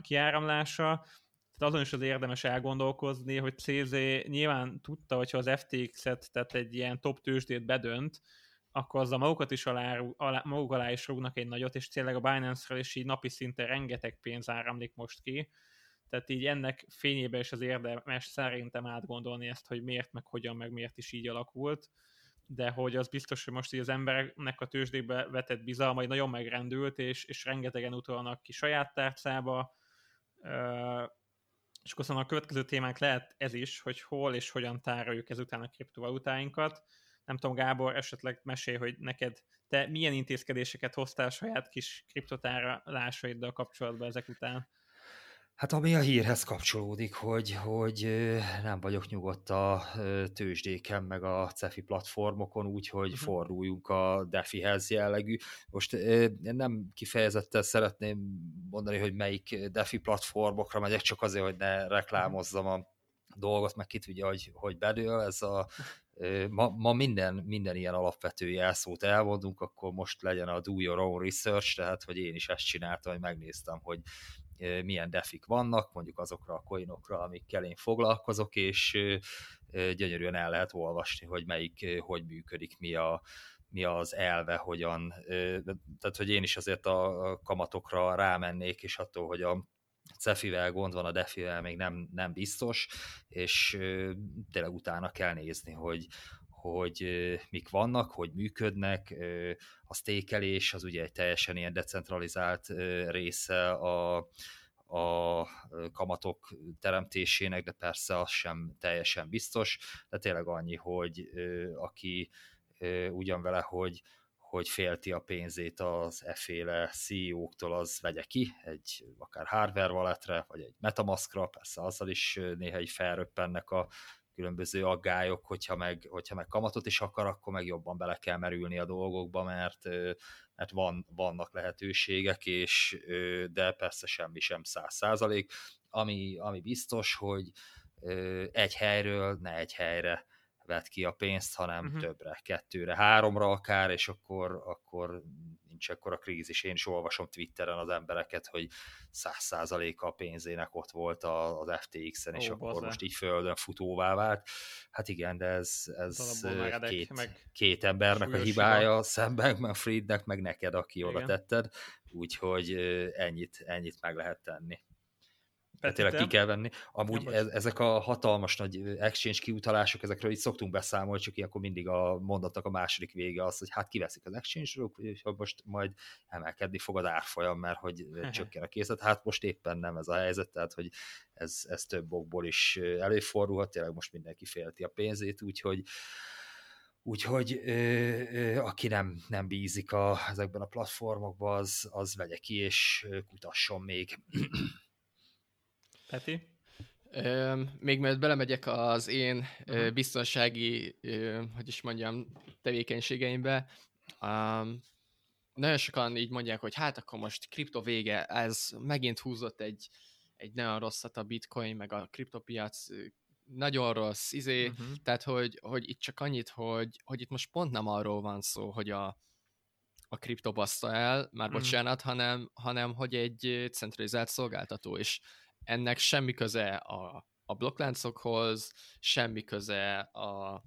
kiáramlása, tehát azon is az érdemes elgondolkozni, hogy CZ nyilván tudta, hogyha az FTX-et, tehát egy ilyen top tőzsdét bedönt, akkor azzal magukat is alá, alá, maguk alá is rúgnak egy nagyot, és tényleg a Binance-ről is így napi szinten rengeteg pénz áramlik most ki. Tehát így ennek fényében is az érdemes szerintem átgondolni ezt, hogy miért, meg hogyan, meg miért is így alakult de hogy az biztos, hogy most így az embereknek a tőzsdébe vetett bizalma nagyon megrendült, és, és rengetegen utalnak ki saját tárcába, és akkor a következő témánk lehet ez is, hogy hol és hogyan tároljuk ezután a kriptovalutáinkat. Nem tudom, Gábor, esetleg mesélj, hogy neked te milyen intézkedéseket hoztál saját kis kriptotárolásaiddal kapcsolatban ezek után? Hát ami a hírhez kapcsolódik, hogy, hogy nem vagyok nyugodt a tőzsdéken, meg a CEFI platformokon, úgyhogy uh-huh. forduljunk a DeFi-hez jellegű. Most én nem kifejezetten szeretném mondani, hogy melyik DeFi platformokra megyek, csak azért, hogy ne reklámozzam a dolgot, meg ki tudja, hogy, hogy bedől. Ez a, ma, ma minden, minden ilyen alapvető jelszót elmondunk, akkor most legyen a do your own research, tehát hogy én is ezt csináltam, hogy megnéztem, hogy milyen defik vannak, mondjuk azokra a coinokra, amikkel én foglalkozok, és gyönyörűen el lehet olvasni, hogy melyik hogy működik, mi a, mi az elve, hogyan, tehát hogy én is azért a kamatokra rámennék, és attól, hogy a Cefivel gond van, a Defivel még nem, nem biztos, és tényleg utána kell nézni, hogy, hogy mik vannak, hogy működnek, a stékelés az ugye egy teljesen ilyen decentralizált része a, a kamatok teremtésének, de persze az sem teljesen biztos, de tényleg annyi, hogy aki ugyan vele, hogy hogy félti a pénzét az efféle CEO-któl, az vegye ki egy akár hardware walletre, vagy egy metamaskra, persze azzal is néha így felröppennek a különböző aggályok, hogyha meg, hogyha meg kamatot is akar, akkor meg jobban bele kell merülni a dolgokba, mert, mert van, vannak lehetőségek, és, de persze semmi sem száz százalék. Ami, ami biztos, hogy egy helyről ne egy helyre vett ki a pénzt, hanem uh-huh. többre, kettőre, háromra akár, és akkor, akkor nincs akkor a krízis. Én is olvasom Twitteren az embereket, hogy száz százaléka a pénzének ott volt az FTX-en, és Ó, akkor bazd most így földön futóvá vált. Hát igen, de ez, ez két, meg két embernek a hibája, szemben meg Friednek, meg neked, aki oda Igen. tetted, úgyhogy ennyit, ennyit meg lehet tenni. Peti, tényleg ki kell venni. Amúgy Ja, ez, ezek a hatalmas nagy exchange kiutalások, ezekről így szoktunk beszámolni, csak ilyenkor mindig a mondatnak a második vége az, hogy hát kiveszik az exchange-ről, és most majd emelkedni fog az árfolyam, mert hogy csökken a készlet. Hát most éppen nem ez a helyzet, tehát hogy ez, ez több okból is előfordulhat, tényleg most mindenki félti a pénzét, úgyhogy Úgyhogy ö, ö, aki nem, nem bízik a, ezekben a platformokban, az, az vegye ki, és kutasson még. Peti? Ö, még mielőtt belemegyek az én ö, biztonsági, ö, hogy is mondjam, tevékenységeimbe, um, nagyon sokan így mondják, hogy hát akkor most kripto vége, ez megint húzott egy, egy nagyon rosszat a bitcoin, meg a kriptopiac nagyon rossz, izé, Uh-huh. tehát hogy, hogy itt csak annyit, hogy, hogy itt most pont nem arról van szó, hogy a, a kripto baszta el, már bocsánat, hanem, hanem hogy egy centralizált szolgáltató, és ennek semmi köze a, a blokkláncokhoz, semmi köze a,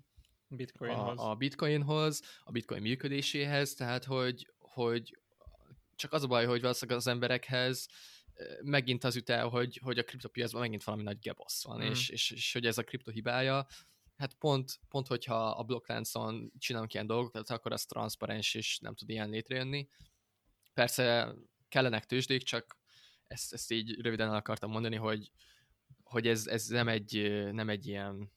Bitcoinhoz. a, a bitcoinhoz, a bitcoin működéséhez, tehát hogy, hogy csak az a baj, hogy valószínűleg az emberekhez megint az üt el, hogy, hogy a kriptopiacban megint valami nagy gebosz van, Mm. és, és, és, hogy ez a kripto hibája, hát pont, pont hogyha a blokkláncon csinálunk ilyen dolgokat, akkor az transzparens és nem tud ilyen létrejönni. Persze kellenek tőzsdék, csak ezt, ezt így röviden el akartam mondani, hogy, hogy ez, ez nem, egy, nem egy ilyen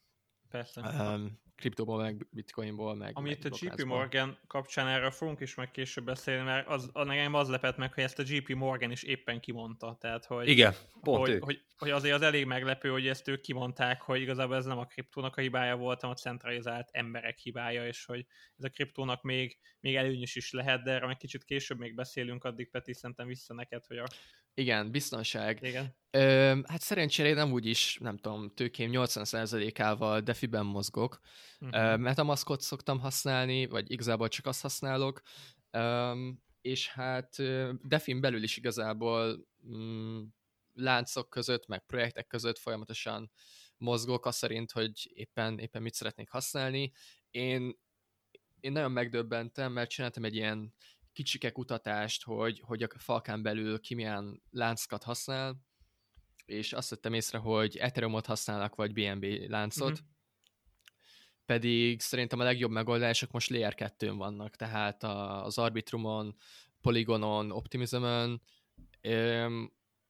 Persze. um, kriptóból, meg bitcoinból, meg Ami meg itt a JP. Morgan kapcsán erről fogunk is meg később beszélni, mert az, az nekem az lepett meg, hogy ezt a JP Morgan is éppen kimondta. Tehát, hogy, Igen, pont hogy, ők. hogy, hogy azért az elég meglepő, hogy ezt ők kimondták, hogy igazából ez nem a kriptónak a hibája volt, hanem a centralizált emberek hibája, és hogy ez a kriptónak még, még előnyös is lehet, de erről meg kicsit később még beszélünk, addig Peti szerintem vissza neked, hogy a... Igen, biztonság. Igen. Ö, hát szerencsére én nem úgy is, nem tudom, tőkém 80%-ával defiben mozgok. Uh-huh. Uh, Metamaskot szoktam használni, vagy igazából csak azt használok. Um, és hát ö, defin belül is igazából mm, láncok között, meg projektek között folyamatosan mozgok, azt szerint, hogy éppen, éppen mit szeretnék használni. Én, én nagyon megdöbbentem, mert csináltam egy ilyen kicsike kutatást, hogy, hogy a falkán belül ki milyen láncokat használ, és azt vettem észre, hogy Ethereumot használnak, vagy BNB láncot, Mhm. pedig szerintem a legjobb megoldások most Layer 2 vannak, tehát a- az Arbitrumon, Polygonon, Optimismon,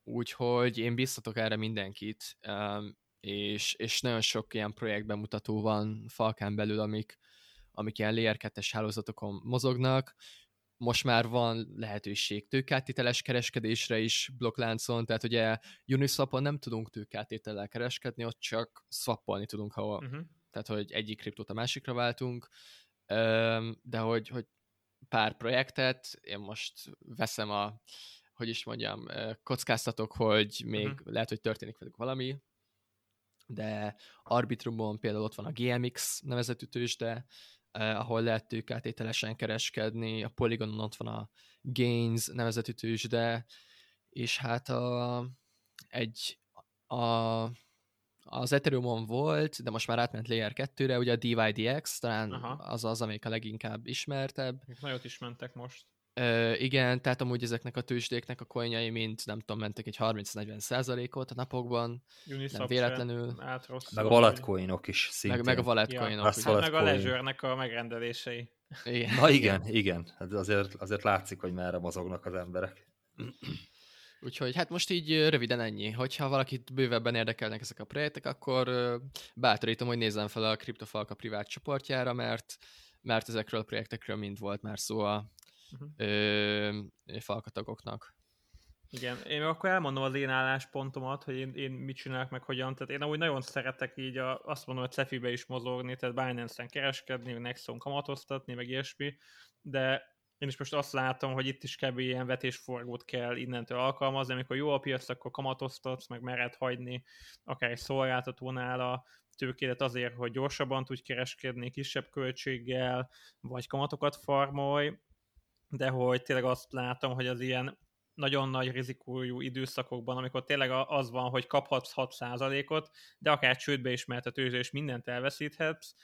úgyhogy én biztatok erre mindenkit, öm, és, és nagyon sok ilyen projektbemutató van Falkán belül, amik, amik ilyen Layer 2-es hálózatokon mozognak, most már van lehetőség tőkátételes kereskedésre is blokkláncon, tehát ugye Uniswapon nem tudunk tőkátétellel kereskedni, ott csak swappolni tudunk, ha Uh-huh. tehát hogy egyik kriptót a másikra váltunk, de hogy, hogy pár projektet, én most veszem a, hogy is mondjam, kockáztatok, hogy még uh-huh. lehet, hogy történik velük valami, de Arbitrumon például ott van a GMX nevezetű tőzsde, eh, ahol lehet tőkátételesen kereskedni, a Polygonon ott van a Gains nevezetű tőzsde, és hát a, egy a, az Ethereumon volt, de most már átment Layer 2-re, ugye a DYDX, talán Aha. az az, amelyik a leginkább ismertebb. Még Nagyot is mentek most. Ö, igen, tehát amúgy ezeknek a tőzsdéknek a coinjai mind, nem tudom, mentek egy 30-40 százalékot a napokban, Uniswap nem véletlenül. rossz. Meg a walletcoinok is szintén. meg, meg a wallet Ja. Hát meg a coin. Ledgernek a megrendelései. Igen. Na igen, igen. Hát azért, azért látszik, hogy merre mozognak az emberek. Úgyhogy hát most így röviden ennyi. Hogyha valakit bővebben érdekelnek ezek a projektek, akkor bátorítom, hogy nézzen fel a Kriptofalka privát csoportjára, mert, mert ezekről a projektekről mind volt már szó a Mhm. ö, falkatagoknak. Igen, én akkor elmondom az én álláspontomat, hogy én, én mit csinálok, meg hogyan. Tehát én amúgy nagyon szeretek így a, azt mondom, hogy Cefibe is mozogni, tehát Binance-en kereskedni, meg Nexon kamatoztatni, meg ilyesmi, de én is most azt látom, hogy itt is kb. ilyen vetésforgót kell innentől alkalmazni, amikor jó a piac, akkor kamatoztatsz, meg mered hagyni, akár egy szolgáltatónál a tőkélet azért, hogy gyorsabban tudj kereskedni, kisebb költséggel, vagy kamatokat farmolj, de hogy tényleg azt látom, hogy az ilyen nagyon nagy rizikójú időszakokban, amikor tényleg az van, hogy kaphatsz 6%-ot, de akár csődbe is mehet a tőzsde, és mindent elveszíthetsz,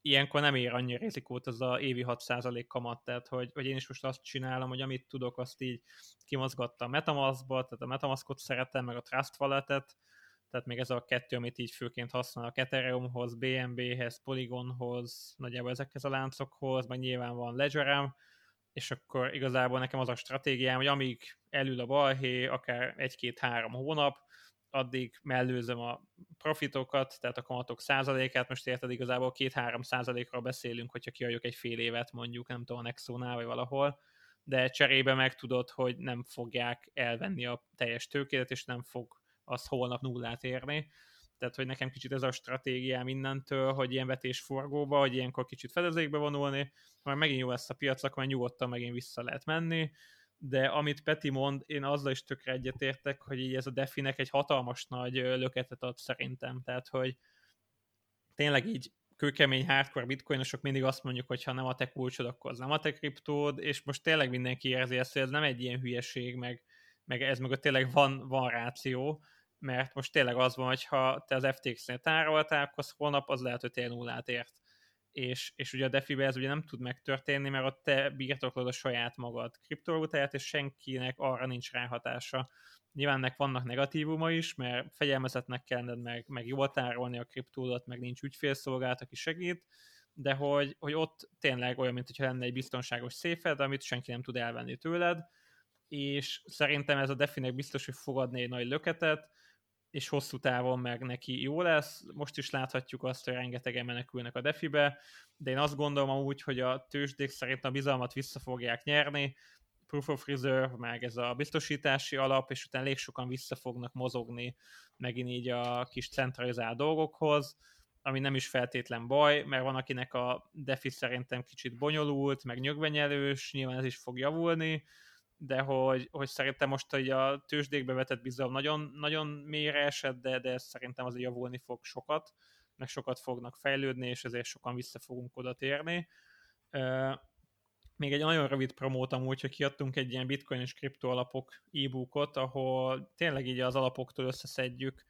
ilyenkor nem ér annyi rizikót az a évi 6% kamat, tehát hogy, hogy én is most azt csinálom, hogy amit tudok, azt így kimozgatta a Metamaskba, tehát a Metamaskot szeretem, meg a Trust Wallet-et, tehát még ez a kettő, amit így főként használok Ethereumhoz, BNB-hez, Polygonhoz, nagyjából ezekhez a láncokhoz, meg nyilván van Ledgerem, és akkor igazából nekem az a stratégiám, hogy amíg elül a balhé, akár egy-két-három hónap, addig mellőzöm a profitokat, tehát a kamatok százalékát, most érted igazából két-három százalékról beszélünk, hogyha kiadjuk egy fél évet mondjuk, nem tudom, a Nexonál vagy valahol, de cserébe meg tudod, hogy nem fogják elvenni a teljes tőkét, és nem fog az holnap nullát érni. Tehát, hogy nekem kicsit ez a stratégiám innentől, hogy ilyen vetés forgóba, hogy ilyenkor kicsit fedezékbe vonulni, ha megint jó lesz a piac, akkor nyugodtan megint vissza lehet menni, de amit Peti mond, én azzal is tökre egyetértek, hogy így ez a definek egy hatalmas nagy löketet ad szerintem, tehát hogy tényleg így kőkemény hardcore bitcoinosok mindig azt mondjuk, hogy ha nem a te kulcsod, akkor az nem a te kriptód, és most tényleg mindenki érzi ezt, hogy ez nem egy ilyen hülyeség, meg, meg ez meg tényleg van, van ráció, mert most tényleg az van, hogy ha te az FTX-nél tároltál, akkor holnap az lehet, hogy tél nullát ért és, és ugye a defi ez ugye nem tud megtörténni, mert ott te birtoklod a saját magad kriptovalutáját, és senkinek arra nincs ráhatása. Nyilván nek vannak negatívuma is, mert fegyelmezetnek kell meg, meg jól tárolni a kriptódat, meg nincs ügyfélszolgálat, aki segít, de hogy, hogy ott tényleg olyan, mintha lenne egy biztonságos széfed, amit senki nem tud elvenni tőled, és szerintem ez a definek biztos, hogy fogadni egy nagy löketet, és hosszú távon meg neki jó lesz. Most is láthatjuk azt, hogy rengetegen menekülnek a defibe, de én azt gondolom amúgy, hogy a tőzsdék szerint a bizalmat vissza fogják nyerni, proof of reserve, meg ez a biztosítási alap, és utána elég sokan vissza fognak mozogni megint így a kis centralizált dolgokhoz, ami nem is feltétlen baj, mert van akinek a defi szerintem kicsit bonyolult, meg nyögvenyelős, nyilván ez is fog javulni, de hogy, hogy szerintem most hogy a tőzsdékbe vetett bizalom nagyon, nagyon mélyre esett, de, de szerintem azért javulni fog sokat, meg sokat fognak fejlődni, és ezért sokan vissza fogunk oda térni. Még egy nagyon rövid promót amúgy, hogy kiadtunk egy ilyen bitcoin és kripto alapok e-bookot, ahol tényleg így az alapoktól összeszedjük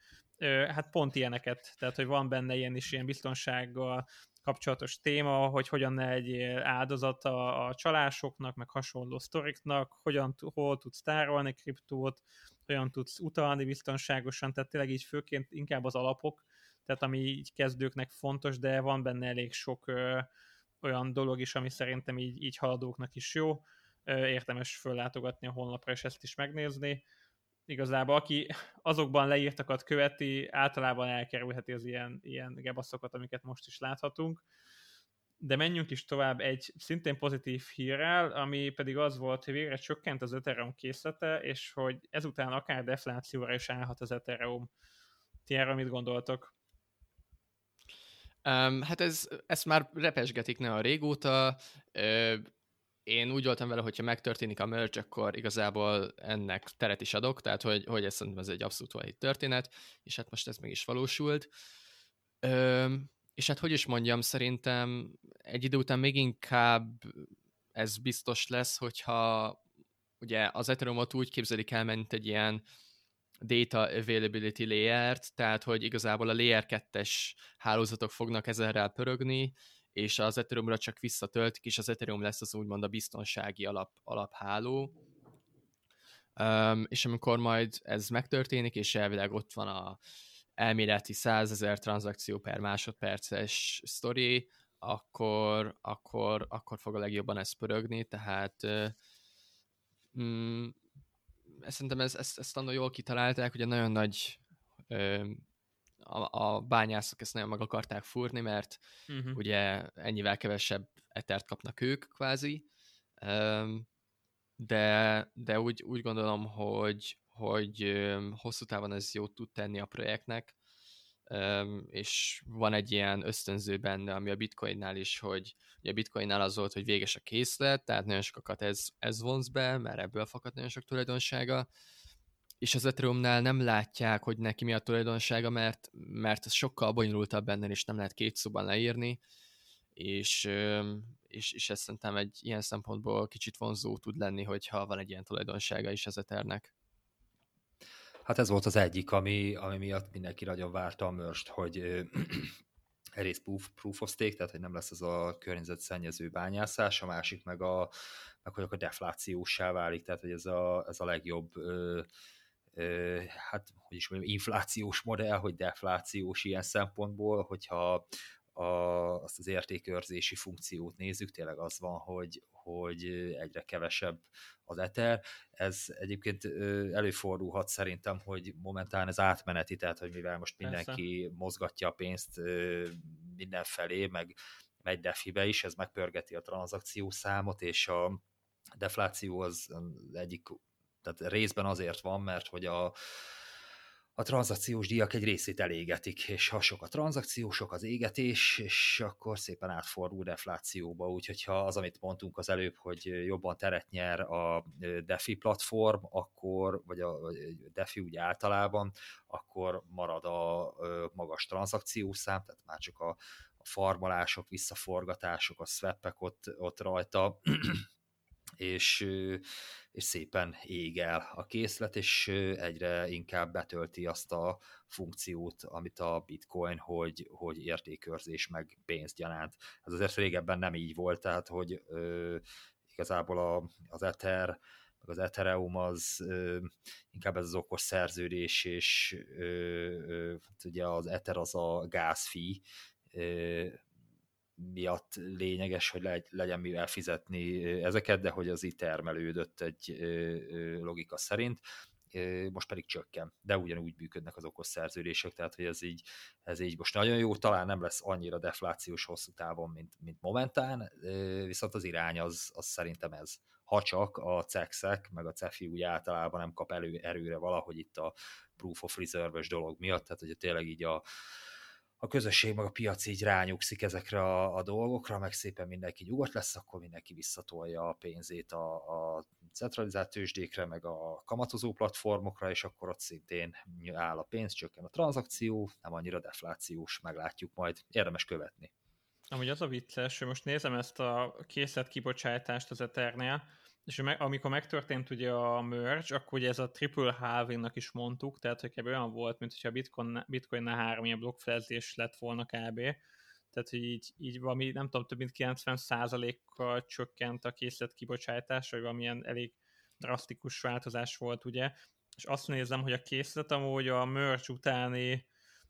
hát pont ilyeneket, tehát hogy van benne ilyen is ilyen biztonsággal kapcsolatos téma, hogy hogyan ne egy áldozat a, a csalásoknak, meg hasonló sztoriknak, hogyan, hol tudsz tárolni kriptót, hogyan tudsz utalni biztonságosan, tehát tényleg így főként inkább az alapok, tehát ami így kezdőknek fontos, de van benne elég sok ö, olyan dolog is, ami szerintem így, így haladóknak is jó, ö, érdemes föllátogatni a honlapra és ezt is megnézni igazából aki azokban leírtakat követi, általában elkerülheti az ilyen, ilyen gebaszokat, amiket most is láthatunk. De menjünk is tovább egy szintén pozitív hírrel, ami pedig az volt, hogy végre csökkent az Ethereum készlete, és hogy ezután akár deflációra is állhat az Ethereum. Ti erről mit gondoltok? Um, hát ez, ezt már repesgetik ne a régóta én úgy voltam vele, hogyha megtörténik a merge, akkor igazából ennek teret is adok, tehát hogy, hogy ez szerintem ez egy abszolút valami történet, és hát most ez meg is valósult. Ö, és hát hogy is mondjam, szerintem egy idő után még inkább ez biztos lesz, hogyha ugye az Ethereum-ot úgy képzelik el, mint egy ilyen data availability layer-t, tehát hogy igazából a layer 2-es hálózatok fognak ezerrel pörögni, és az Ethereumra csak visszatöltik, és az Ethereum lesz az úgymond a biztonsági alap, alapháló. Um, és amikor majd ez megtörténik, és elvileg ott van a elméleti 100 ezer tranzakció per másodperces sztori, akkor, akkor, akkor fog a legjobban ez pörögni, tehát mm, szerintem ezt, ezt, ezt annól jól kitalálták, ugye nagyon nagy a, a bányászok ezt nagyon meg akarták fúrni, mert uh-huh. ugye ennyivel kevesebb etert kapnak ők kvázi, de, de úgy, úgy gondolom, hogy, hogy hosszú távon ez jót tud tenni a projektnek, és van egy ilyen ösztönző benne, ami a bitcoinnál is, hogy ugye a bitcoinnál az volt, hogy véges a készlet, tehát nagyon sokakat ez, ez vonz be, mert ebből fakad nagyon sok tulajdonsága, és az Ethereumnál nem látják, hogy neki mi a tulajdonsága, mert, mert ez sokkal bonyolultabb benne, és nem lehet két szóban leírni, és, és, és ez szerintem egy ilyen szempontból kicsit vonzó tud lenni, hogyha van egy ilyen tulajdonsága is az Ethernek. Hát ez volt az egyik, ami, ami miatt mindenki nagyon várta a mörst, hogy egyrészt proof, proof of stake, tehát hogy nem lesz ez a környezetszennyező bányászás, a másik meg, a, meg hogy akkor deflációsá válik, tehát hogy ez a, ez a legjobb ö, hát hogy is mondjam, inflációs modell, hogy deflációs ilyen szempontból, hogyha a, azt az értékőrzési funkciót nézzük, tényleg az van, hogy, hogy egyre kevesebb az Ether. Ez egyébként előfordulhat szerintem, hogy momentán ez átmeneti, tehát hogy mivel most mindenki Persze. mozgatja a pénzt mindenfelé, meg megy defibe is, ez megpörgeti a tranzakció számot, és a defláció az egyik, tehát részben azért van, mert hogy a, a tranzakciós díjak egy részét elégetik, és ha sok a tranzakció, sok az égetés, és akkor szépen átfordul deflációba, úgyhogy ha az, amit mondtunk az előbb, hogy jobban teret nyer a DeFi platform, akkor, vagy a DeFi úgy általában, akkor marad a magas tranzakciós szám, tehát már csak a, farmalások, visszaforgatások, a swapek ott, ott rajta, és, és szépen ég el a készlet, és egyre inkább betölti azt a funkciót, amit a bitcoin, hogy, hogy értékőrzés meg pénzt gyanánt. Ez azért régebben nem így volt, tehát hogy ö, igazából a, az Ether, az Ethereum az ö, inkább ez az okos szerződés, és ö, ö, hát ugye az Ether az a gázfi, miatt lényeges, hogy legyen mivel fizetni ezeket, de hogy az itt termelődött egy logika szerint, most pedig csökken, de ugyanúgy működnek az okos szerződések, tehát hogy ez így, ez így most nagyon jó, talán nem lesz annyira deflációs hosszú távon, mint, mint momentán, viszont az irány az, az szerintem ez. Ha csak a cexek, meg a cefi úgy általában nem kap elő, erőre valahogy itt a proof of reserve dolog miatt, tehát hogy tényleg így a, a közösség, meg a piac így rányugszik ezekre a, a dolgokra, meg szépen mindenki nyugodt lesz, akkor mindenki visszatolja a pénzét a, a centralizált tőzsdékre, meg a kamatozó platformokra, és akkor ott szintén áll a pénz, csökken a tranzakció, nem annyira deflációs, meglátjuk majd, érdemes követni. Amúgy az a vicces, hogy most nézem ezt a készlet kibocsátást az Ethernél, és amikor megtörtént ugye a merge, akkor ugye ez a triple halving is mondtuk, tehát hogy olyan volt, mint hogyha a Bitcoin, Bitcoin-nál három ilyen blokkfelezés lett volna kb. Tehát, hogy így, így valami, nem tudom, több mint 90%-kal csökkent a készlet kibocsátás, vagy valamilyen elég drasztikus változás volt, ugye. És azt nézem, hogy a készlet amúgy a merge utáni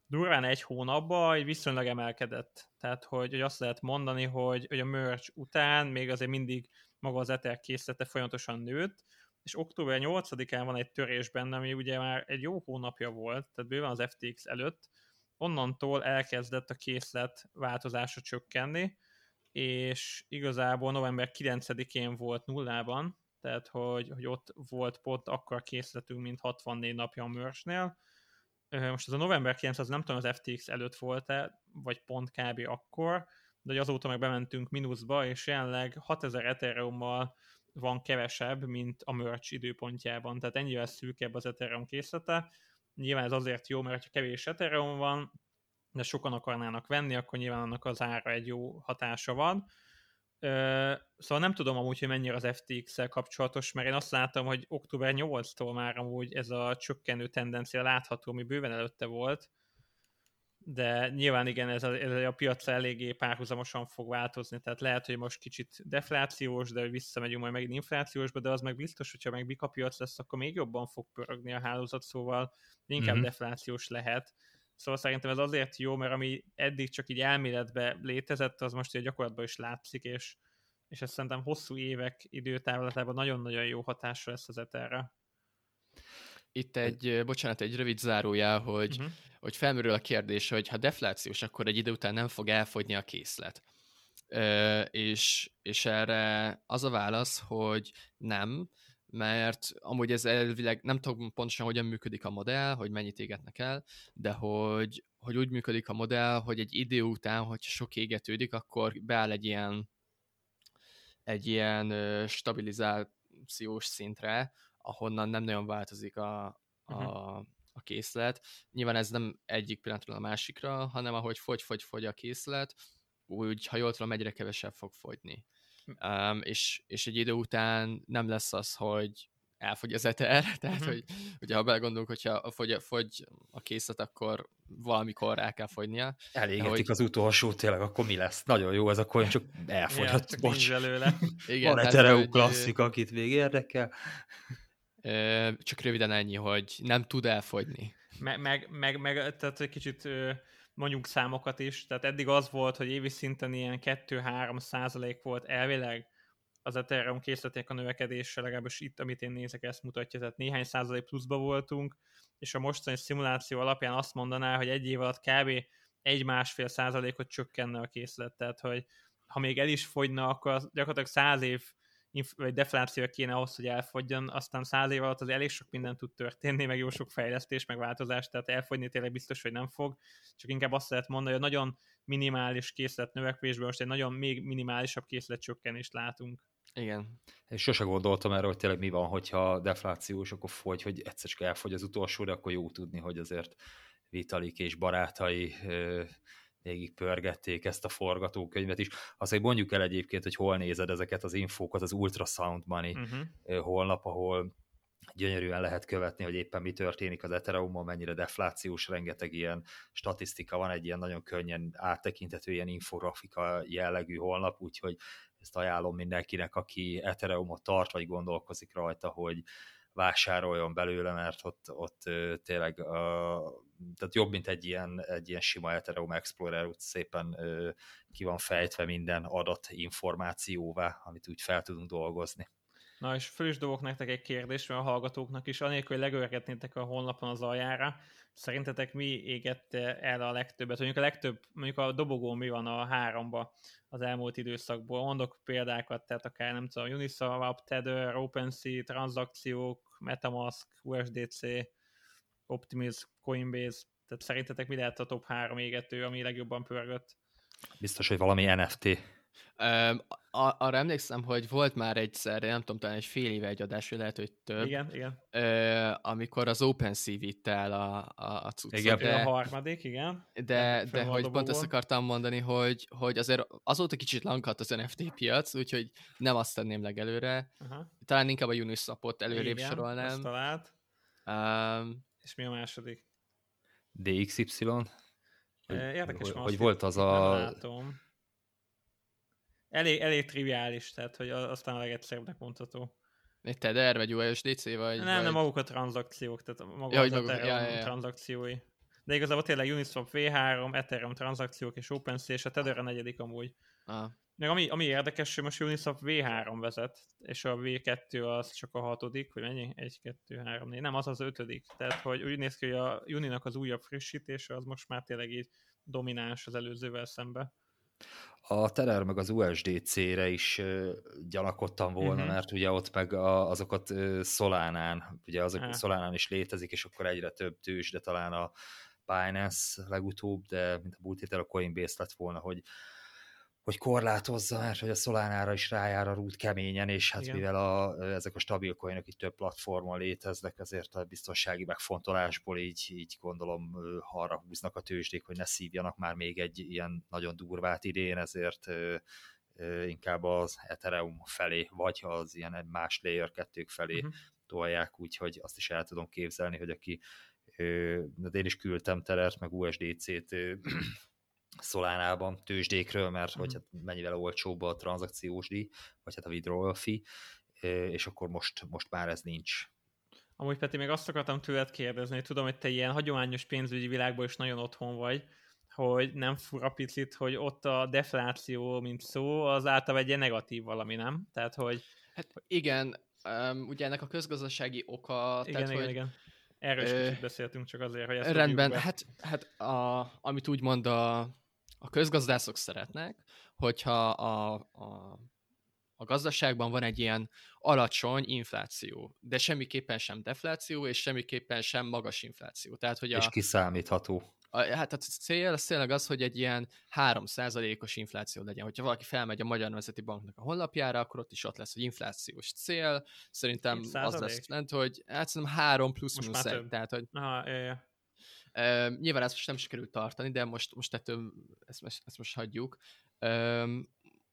durván egy hónapban egy viszonylag emelkedett. Tehát, hogy, hogy azt lehet mondani, hogy, hogy a merge után még azért mindig maga az Ether készlete folyamatosan nőtt, és október 8-án van egy törés benne, ami ugye már egy jó hónapja volt, tehát bőven az FTX előtt, onnantól elkezdett a készlet változása csökkenni, és igazából november 9-én volt nullában, tehát hogy, hogy ott volt pont akkor a készletünk, mint 64 napja a merge Most ez a november 9 az nem tudom, az FTX előtt volt-e, vagy pont kb. akkor, de azóta meg bementünk mínuszba, és jelenleg 6000 ethereum van kevesebb, mint a merch időpontjában, tehát ennyivel szűkebb az Ethereum készlete. Nyilván ez azért jó, mert ha kevés Ethereum van, de sokan akarnának venni, akkor nyilván annak az ára egy jó hatása van. Szóval nem tudom amúgy, hogy mennyire az FTX-szel kapcsolatos, mert én azt látom, hogy október 8-tól már amúgy ez a csökkenő tendencia látható, ami bőven előtte volt, de nyilván igen, ez a, ez a piac eléggé párhuzamosan fog változni, tehát lehet, hogy most kicsit deflációs, de visszamegyünk majd megint inflációsba, de az meg biztos, hogyha meg bika piac lesz, akkor még jobban fog pörögni a hálózat, szóval inkább mm-hmm. deflációs lehet. Szóval szerintem ez azért jó, mert ami eddig csak így elméletben létezett, az most így gyakorlatban is látszik, és, és ez szerintem hosszú évek időtávlatában nagyon-nagyon jó hatása lesz az Etherre. Itt egy, bocsánat, egy rövid zárójá, hogy, uh-huh. hogy felmerül a kérdés, hogy ha deflációs, akkor egy idő után nem fog elfogyni a készlet. Ö, és, és erre az a válasz, hogy nem, mert amúgy ez elvileg, nem tudom pontosan hogyan működik a modell, hogy mennyit égetnek el, de hogy, hogy úgy működik a modell, hogy egy idő után, hogyha sok égetődik, akkor beáll egy ilyen egy ilyen stabilizációs szintre, ahonnan nem nagyon változik a, a, uh-huh. a készlet. Nyilván ez nem egyik pillanatról a másikra, hanem ahogy fogy-fogy-fogy a készlet, úgy, ha jól tudom, egyre kevesebb fog fogyni. Um, és, és egy idő után nem lesz az, hogy elfogy az eter, tehát uh-huh. hogy ugye ha belegondolunk, hogyha fogy, fogy a készlet, akkor valamikor el kell fogynia. Elégetik hogy... az utolsó, tényleg, akkor mi lesz? Nagyon jó ez a coin, csak elfogyhat, ja, bocs. Igen, Van egy klasszik, akit még érdekel. Csak röviden ennyi, hogy nem tud elfogyni. Meg, meg, meg, meg tehát egy kicsit mondjuk számokat is, tehát eddig az volt, hogy évi szinten ilyen 2-3 százalék volt elvileg az Ethereum készleték a növekedése, legalábbis itt, amit én nézek, ezt mutatja, tehát néhány százalék pluszba voltunk, és a mostani szimuláció alapján azt mondaná, hogy egy év alatt kb. egy-másfél százalékot csökkenne a készlet, tehát hogy ha még el is fogyna, akkor gyakorlatilag száz év vagy defláció kéne ahhoz, hogy elfogyjon, aztán száz év alatt az elég sok minden tud történni, meg jó sok fejlesztés, meg változás, tehát elfogyni tényleg biztos, hogy nem fog, csak inkább azt lehet mondani, hogy nagyon minimális készlet növekvésben most egy nagyon még minimálisabb készlet csökkenést látunk. Igen. És sose gondoltam erre, hogy tényleg mi van, hogyha deflációs, akkor fogy, hogy egyszer csak elfogy az utolsó, de akkor jó tudni, hogy azért Vitalik és barátai végig pörgették ezt a forgatókönyvet is. Azt, hogy mondjuk el egyébként, hogy hol nézed ezeket az infókat, az Ultrasound Money uh-huh. holnap, ahol gyönyörűen lehet követni, hogy éppen mi történik az ethereum mennyire deflációs, rengeteg ilyen statisztika van, egy ilyen nagyon könnyen áttekintető, ilyen infografika jellegű holnap, úgyhogy ezt ajánlom mindenkinek, aki ethereum tart, vagy gondolkozik rajta, hogy vásároljon belőle, mert ott, ott tényleg uh, tehát jobb, mint egy ilyen, egy ilyen sima Ethereum Explorer, úgy szépen uh, ki van fejtve minden adat információvá, amit úgy fel tudunk dolgozni. Na és föl dobok nektek egy kérdést, mert a hallgatóknak is, anélkül, hogy legörgetnétek a honlapon az aljára, szerintetek mi égette el a legtöbbet? Mondjuk a legtöbb, mondjuk a dobogó mi van a háromba az elmúlt időszakból. Mondok példákat, tehát akár nem tudom, Uniswap, Tether, OpenSea, tranzakciók, Metamask, USDC, Optimism, Coinbase, tehát szerintetek mi lehet a top három égető, ami legjobban pörgött? Biztos, hogy valami NFT. Um, arra emlékszem, hogy volt már egyszer, nem tudom, talán egy fél éve egy adás, hogy lehet, hogy több. Igen, igen. Uh, amikor az OpenSea vitte el a, a, a cuccot. Igen, de, a harmadik, igen. De, de hogy pont ezt akartam mondani, hogy, hogy azért azóta kicsit lankadt az NFT piac, úgyhogy nem azt tenném legelőre. Uh-huh. Talán inkább a Uniswapot előrébb igen, sorolnám. Azt talált. Um, És mi a második? DXY? Érdekes, hogy, hogy volt az a... Látom elég, elég triviális, tehát hogy aztán a legegyszerűbbnek mondható. Egy Tether, vagy USDC, vagy... Nem, vagy... nem maguk a tranzakciók, tehát maga ja, az maguk, Ethereum ja, ja, ja. tranzakciói. De igazából tényleg Uniswap V3, Ethereum tranzakciók és OpenSea, és a Tether a negyedik amúgy. Ah. Meg ami, ami érdekes, hogy most Uniswap V3 vezet, és a V2 az csak a hatodik, vagy mennyi? 1, 2, 3, 4, nem, az az ötödik. Tehát, hogy úgy néz ki, hogy a Uninak az újabb frissítése az most már tényleg így domináns az előzővel szembe a Tether meg az USDC-re is gyanakodtam volna, uh-huh. mert ugye ott meg a, azokat Solánán, ugye azok uh-huh. Solánán is létezik, és akkor egyre több tős, de talán a Binance legutóbb, de mint a múlt héten a Coinbase lett volna, hogy hogy korlátozza, mert hogy a Solánára is rájár a rút keményen, és hát Igen. mivel a, ezek a stabil coinok itt több platformon léteznek, ezért a biztonsági megfontolásból így, így gondolom arra húznak a tőzsdék, hogy ne szívjanak már még egy ilyen nagyon durvát idén, ezért inkább az Ethereum felé, vagy az ilyen más layer kettők felé uh-huh. tolják, úgyhogy azt is el tudom képzelni, hogy aki de én is küldtem terert, meg USDC-t Szolánában tőzsdékről, mert mm. hogy hát mennyivel olcsóbb a tranzakciós díj, vagy hát a withdrawal fee, és akkor most, most már ez nincs. Amúgy Peti, még azt akartam tőled kérdezni, hogy tudom, hogy te ilyen hagyományos pénzügyi világból is nagyon otthon vagy, hogy nem fura picit, hogy ott a defláció, mint szó, az általában egy negatív valami, nem? Tehát, hogy... Hát igen, um, ugye ennek a közgazdasági oka... Igen, tehát, igen, hogy, igen. Erről is kicsit beszéltünk csak azért, hogy ezt Rendben, hát, hát a, amit úgy mond a, a közgazdászok szeretnek, hogyha a, a a gazdaságban van egy ilyen alacsony infláció, de semmiképpen sem defláció, és semmiképpen sem magas infláció. Tehát, hogy a, És kiszámítható. A, hát a cél az tényleg az, hogy egy ilyen 3%-os infláció legyen. Hogyha valaki felmegy a Magyar Nemzeti Banknak a honlapjára, akkor ott is ott lesz, hogy inflációs cél. Szerintem az lesz lent, hogy hát szerintem 3 plusz minusz. Tehát, hogy Aha, jaj, jaj. Uh, nyilván ezt most nem sikerült tartani, de most, most ettől ezt, ezt most hagyjuk. Uh,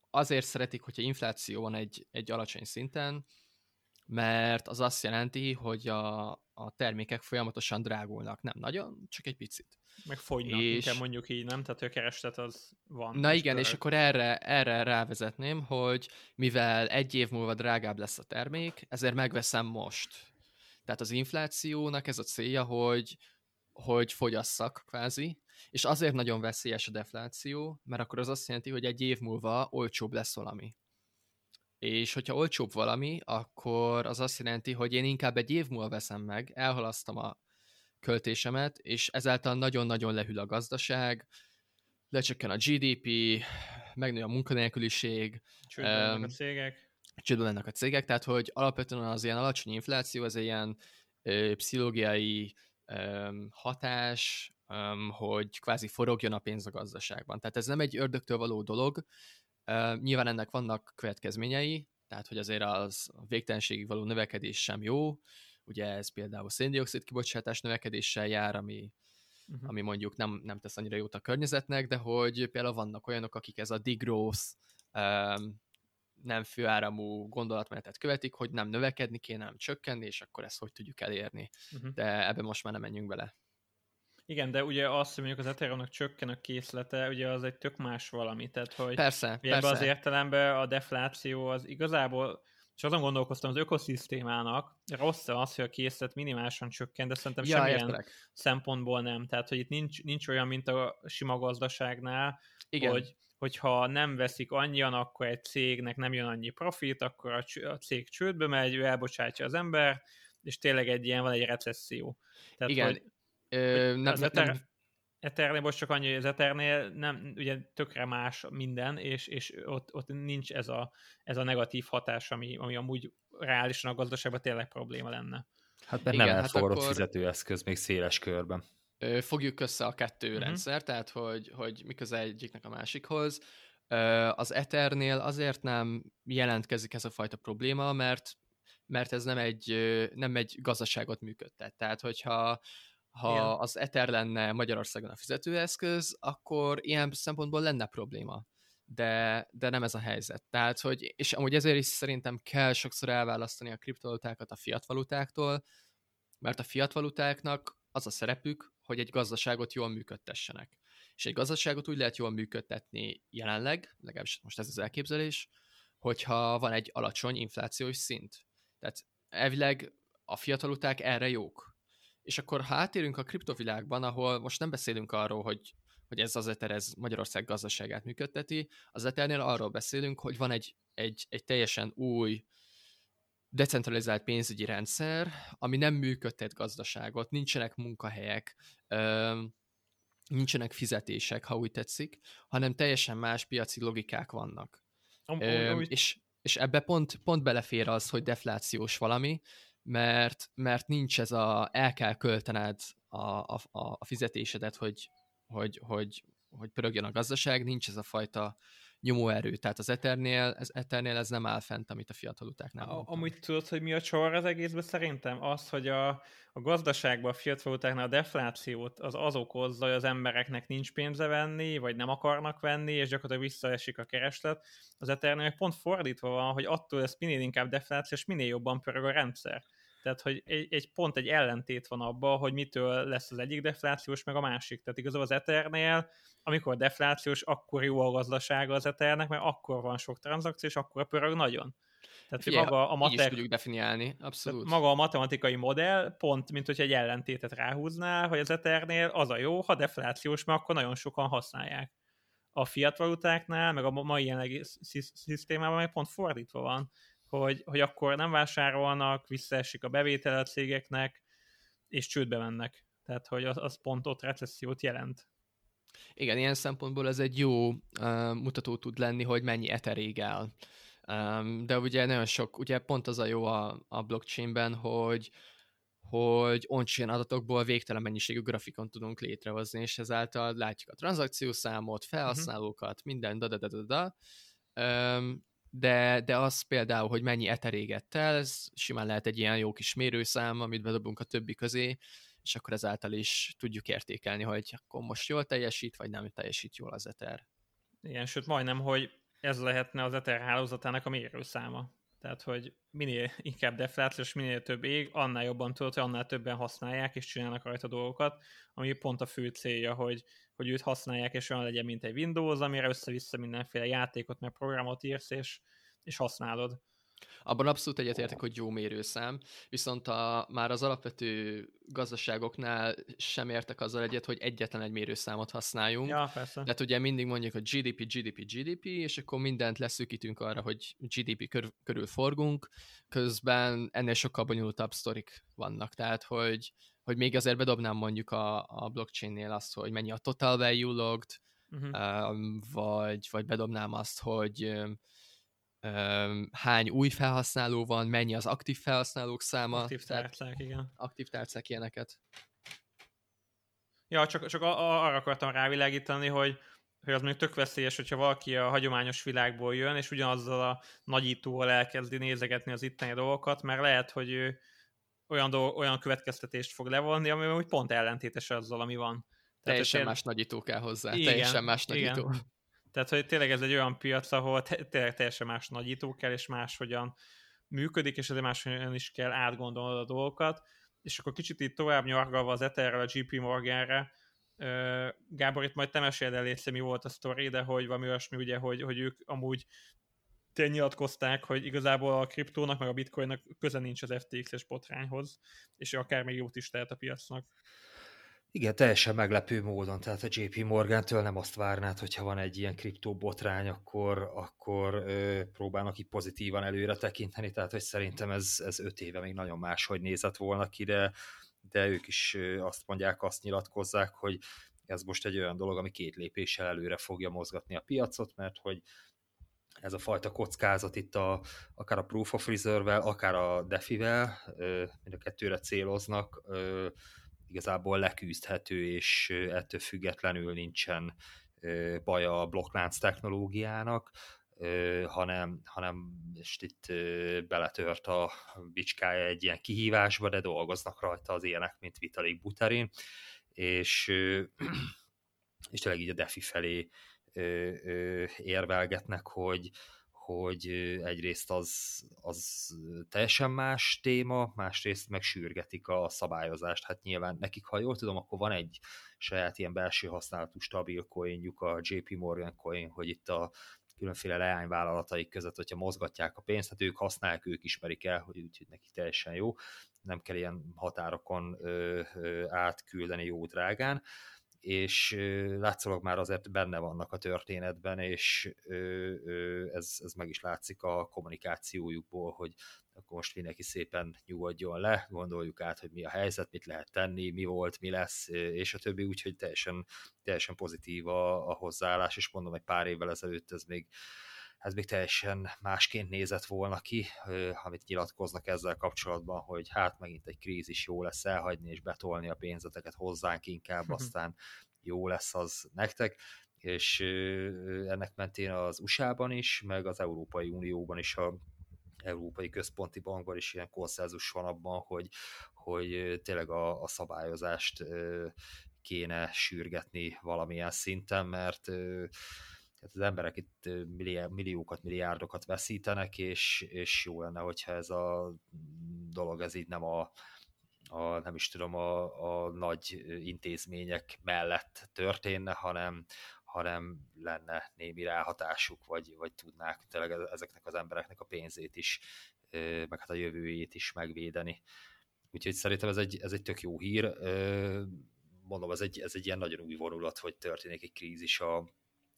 azért szeretik, hogyha infláció van egy, egy alacsony szinten, mert az azt jelenti, hogy a, a termékek folyamatosan drágulnak. Nem nagyon, csak egy picit. Meg fogynak, és... inkább mondjuk így, nem? Tehát a kereslet az van. Na igen, és akkor erre, erre rávezetném, hogy mivel egy év múlva drágább lesz a termék, ezért megveszem most. Tehát az inflációnak ez a célja, hogy, hogy fogyasszak kvázi, és azért nagyon veszélyes a defláció, mert akkor az azt jelenti, hogy egy év múlva olcsóbb lesz valami. És hogyha olcsóbb valami, akkor az azt jelenti, hogy én inkább egy év múlva veszem meg, elhalasztom a költésemet, és ezáltal nagyon-nagyon lehűl a gazdaság, lecsökken a GDP, megnő a munkanélküliség, Csődben um, a cégek. Csődben lennek a cégek, tehát hogy alapvetően az ilyen alacsony infláció, az ilyen ö, pszichológiai hatás, hogy kvázi forogjon a pénz a gazdaságban. Tehát ez nem egy ördögtől való dolog, nyilván ennek vannak következményei, tehát hogy azért az végtelenségig való növekedés sem jó, ugye ez például széndiokszid kibocsátás növekedéssel jár, ami, uh-huh. ami mondjuk nem, nem tesz annyira jót a környezetnek, de hogy például vannak olyanok, akik ez a degrowth um, nem főáramú gondolatmenetet követik, hogy nem növekedni kéne, nem csökkenni, és akkor ezt hogy tudjuk elérni. Uh-huh. De ebbe most már nem menjünk bele. Igen, de ugye azt, hogy mondjuk az ethereum csökken a készlete, ugye az egy tök más valami, tehát hogy persze, persze. az értelemben a defláció az igazából és azon gondolkoztam, az ökoszisztémának rossz az, hogy a készlet minimálisan csökken, de szerintem ja, semmilyen értelek. szempontból nem. Tehát, hogy itt nincs, nincs olyan, mint a sima gazdaságnál, Igen. hogy hogyha nem veszik annyian, akkor egy cégnek nem jön annyi profit, akkor a, a cég csődbe megy, ő elbocsátja az ember, és tényleg egy ilyen van egy recesszió. Tehát, Igen. Hogy, Ö, hogy nem, nem, Ethernél most csak annyi, hogy az Ethernél nem, ugye tökre más minden, és, és ott, ott nincs ez a, ez a negatív hatás, ami, ami amúgy reálisan a gazdaságban tényleg probléma lenne. Hát mert Igen, nem hát elfogadott akkor... fizetőeszköz még széles körben. Fogjuk össze a kettő uh-huh. rendszer, tehát hogy, hogy mi közel egyiknek a másikhoz. Az Ethernél azért nem jelentkezik ez a fajta probléma, mert mert ez nem egy, nem egy gazdaságot működtet. Tehát, hogyha ha Igen. az Ether lenne Magyarországon a fizetőeszköz, akkor ilyen szempontból lenne probléma. De, de nem ez a helyzet. Tehát, hogy, és amúgy ezért is szerintem kell sokszor elválasztani a kriptovalutákat a fiat valutáktól, mert a fiat valutáknak az a szerepük, hogy egy gazdaságot jól működtessenek. És egy gazdaságot úgy lehet jól működtetni jelenleg, legalábbis most ez az elképzelés, hogyha van egy alacsony inflációs szint. Tehát elvileg a fiataluták erre jók. És akkor ha átérünk a kriptovilágban, ahol most nem beszélünk arról, hogy, hogy ez az Ether ez Magyarország gazdaságát működteti, az Ethernél arról beszélünk, hogy van egy, egy, egy teljesen új decentralizált pénzügyi rendszer, ami nem működtet gazdaságot, nincsenek munkahelyek, nincsenek fizetések, ha úgy tetszik, hanem teljesen más piaci logikák vannak. Am, Ö, és, és ebbe pont, pont belefér az, hogy deflációs valami, mert, mert nincs ez a, el kell költened a, a, a fizetésedet, hogy, hogy, hogy, hogy pörögjön a gazdaság, nincs ez a fajta nyomóerő. Tehát az Ethernél, ez, Ethernél ez nem áll fent, amit a fiatalutáknál a, Amúgy tudod, hogy mi a csor az egészben szerintem? Az, hogy a, a gazdaságban a fiatalutáknál a deflációt az az okozza, hogy az embereknek nincs pénze venni, vagy nem akarnak venni, és gyakorlatilag visszaesik a kereslet. Az Ethernél pont fordítva van, hogy attól lesz minél inkább defláció, és minél jobban pörög a rendszer. Tehát, hogy egy, egy pont egy ellentét van abban, hogy mitől lesz az egyik deflációs, meg a másik. Tehát igazából az Ethernél, amikor deflációs, akkor jó a gazdasága az Ethernek, mert akkor van sok tranzakció, és akkor pörög nagyon. Tehát, hogy maga a matek... tudjuk definiálni, abszolút. Maga a matematikai modell pont, mint hogy egy ellentétet ráhúznál, hogy az Ethernél az a jó, ha deflációs, mert akkor nagyon sokan használják. A fiat valutáknál, meg a mai jelenlegi szisztémában meg pont fordítva van hogy, hogy akkor nem vásárolnak, visszaesik a bevétel a cégeknek, és csődbe mennek. Tehát, hogy az, az pont ott recessziót jelent. Igen, ilyen szempontból ez egy jó uh, mutató tud lenni, hogy mennyi eter ég el. Um, de ugye nagyon sok, ugye pont az a jó a, a blockchainben, hogy hogy on-chain adatokból végtelen mennyiségű grafikon tudunk létrehozni, és ezáltal látjuk a tranzakciószámot, mhm. felhasználókat, uh-huh. minden da da da da da. Um, de, de az például, hogy mennyi eter égett el, ez simán lehet egy ilyen jó kis mérőszám, amit bedobunk a többi közé, és akkor ezáltal is tudjuk értékelni, hogy akkor most jól teljesít, vagy nem teljesít jól az eter. Igen, sőt majdnem, hogy ez lehetne az Ether hálózatának a mérőszáma. Tehát, hogy minél inkább deflációs, minél több ég, annál jobban tudod, hogy annál többen használják és csinálnak rajta dolgokat, ami pont a fő célja, hogy, hogy őt használják, és olyan legyen, mint egy Windows, amire össze-vissza mindenféle játékot, meg programot írsz, és, és használod. Abban abszolút egyetértek, hogy jó mérőszám, viszont a, már az alapvető gazdaságoknál sem értek azzal egyet, hogy egyetlen egy mérőszámot használjunk. Ja, persze. Tehát ugye mindig mondjuk, hogy GDP, GDP, GDP, és akkor mindent leszűkítünk arra, hogy GDP kör, körül forgunk, közben ennél sokkal bonyolultabb sztorik vannak, tehát hogy, hogy még azért bedobnám mondjuk a, a blockchain-nél azt, hogy mennyi a total value logged, uh-huh. vagy, vagy bedobnám azt, hogy hány új felhasználó van, mennyi az aktív felhasználók száma. Aktív tárcák, igen. Aktív tárcák ilyeneket. Ja, csak, csak arra akartam rávilágítani, hogy, hogy az még tök veszélyes, hogyha valaki a hagyományos világból jön, és ugyanazzal a nagyítóval elkezdi nézegetni az itteni dolgokat, mert lehet, hogy ő olyan, dolg, olyan következtetést fog levonni, ami úgy pont ellentétes azzal, ami van. Tehát teljesen más nagyító kell hozzá, igen, teljesen más nagyító. Igen. Tehát, hogy tényleg ez egy olyan piac, ahol tényleg teljesen más nagyító kell, és máshogyan működik, és ezért máshogyan is kell átgondolnod a dolgokat. És akkor kicsit itt tovább nyargalva az Etherrel a JP Morganre, Gábor, itt majd te meséld el mi volt a sztori, de hogy valami olyasmi, ugye, hogy, hogy ők amúgy tényleg nyilatkozták, hogy igazából a kriptónak, meg a bitcoinnak köze nincs az FTX-es botrányhoz, és akár még jót is tehet a piacnak. Igen, teljesen meglepő módon, tehát a JP Morgan-től nem azt várnád, hogyha van egy ilyen kriptó botrány, akkor, akkor ö, próbálnak itt pozitívan előre tekinteni, tehát hogy szerintem ez, ez öt éve még nagyon máshogy nézett volna ki, de, de ők is azt mondják, azt nyilatkozzák, hogy ez most egy olyan dolog, ami két lépéssel előre fogja mozgatni a piacot, mert hogy ez a fajta kockázat itt a, akár a Proof of Reserve-vel, akár a DeFi-vel, mind a kettőre céloznak, ö, igazából leküzdhető, és ettől függetlenül nincsen baja a blokklánc technológiának, hanem, hanem és itt beletört a bicskája egy ilyen kihívásba, de dolgoznak rajta az ilyenek, mint Vitalik Buterin, és, és tényleg így a DeFi felé érvelgetnek, hogy, hogy egyrészt az, az teljesen más téma, másrészt meg sürgetik a szabályozást. Hát nyilván nekik, ha jól tudom, akkor van egy saját ilyen belső használatú stabil coinjuk, a JP Morgan coin, hogy itt a különféle leányvállalataik között, hogyha mozgatják a pénzt, hát ők használják, ők ismerik el, hogy úgyhogy nekik teljesen jó, nem kell ilyen határokon ö, ö, átküldeni jó drágán és látszólag már azért benne vannak a történetben, és ez, ez meg is látszik a kommunikációjukból, hogy akkor most mindenki szépen nyugodjon le, gondoljuk át, hogy mi a helyzet, mit lehet tenni, mi volt, mi lesz, és a többi, úgyhogy teljesen, teljesen pozitív a, a hozzáállás, és mondom, egy pár évvel ezelőtt ez még ez még teljesen másként nézett volna ki, amit nyilatkoznak ezzel kapcsolatban, hogy hát megint egy krízis jó lesz elhagyni és betolni a pénzeteket hozzánk inkább, aztán jó lesz az nektek, és ennek mentén az USA-ban is, meg az Európai Unióban is a Európai Központi Bankban is ilyen konszenzus van abban, hogy, hogy tényleg a, a szabályozást kéne sürgetni valamilyen szinten, mert tehát az emberek itt milliókat, milliárdokat veszítenek, és, és jó lenne, hogyha ez a dolog ez így nem a, a nem is tudom, a, a nagy intézmények mellett történne, hanem, hanem lenne némi ráhatásuk, vagy, vagy tudnák tényleg ezeknek az embereknek a pénzét is, meg hát a jövőjét is megvédeni. Úgyhogy szerintem ez egy, ez egy tök jó hír. Mondom, ez egy, ez egy ilyen nagyon új vonulat, hogy történik egy krízis a,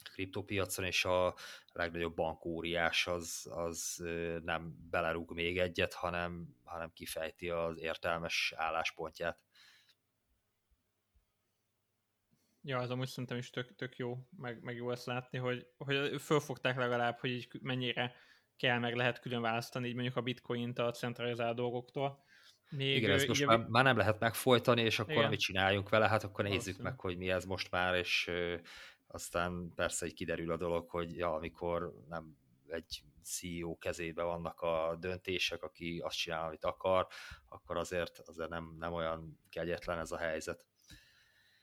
kriptopiacon, és a legnagyobb bankóriás az, az nem belerúg még egyet, hanem, hanem kifejti az értelmes álláspontját. Ja, az amúgy szerintem is tök, tök jó, meg, meg jó ezt látni, hogy, hogy fölfogták legalább, hogy így mennyire kell, meg lehet külön választani, így mondjuk a bitcoint a centralizált dolgoktól. Még Igen, ezt most már, már nem lehet megfolytani, és akkor Igen. amit csináljunk vele, hát akkor nézzük Valószínű. meg, hogy mi ez most már, és aztán persze így kiderül a dolog, hogy ja, amikor nem egy CEO kezébe vannak a döntések, aki azt csinál, amit akar, akkor azért, azért nem, nem olyan kegyetlen ez a helyzet.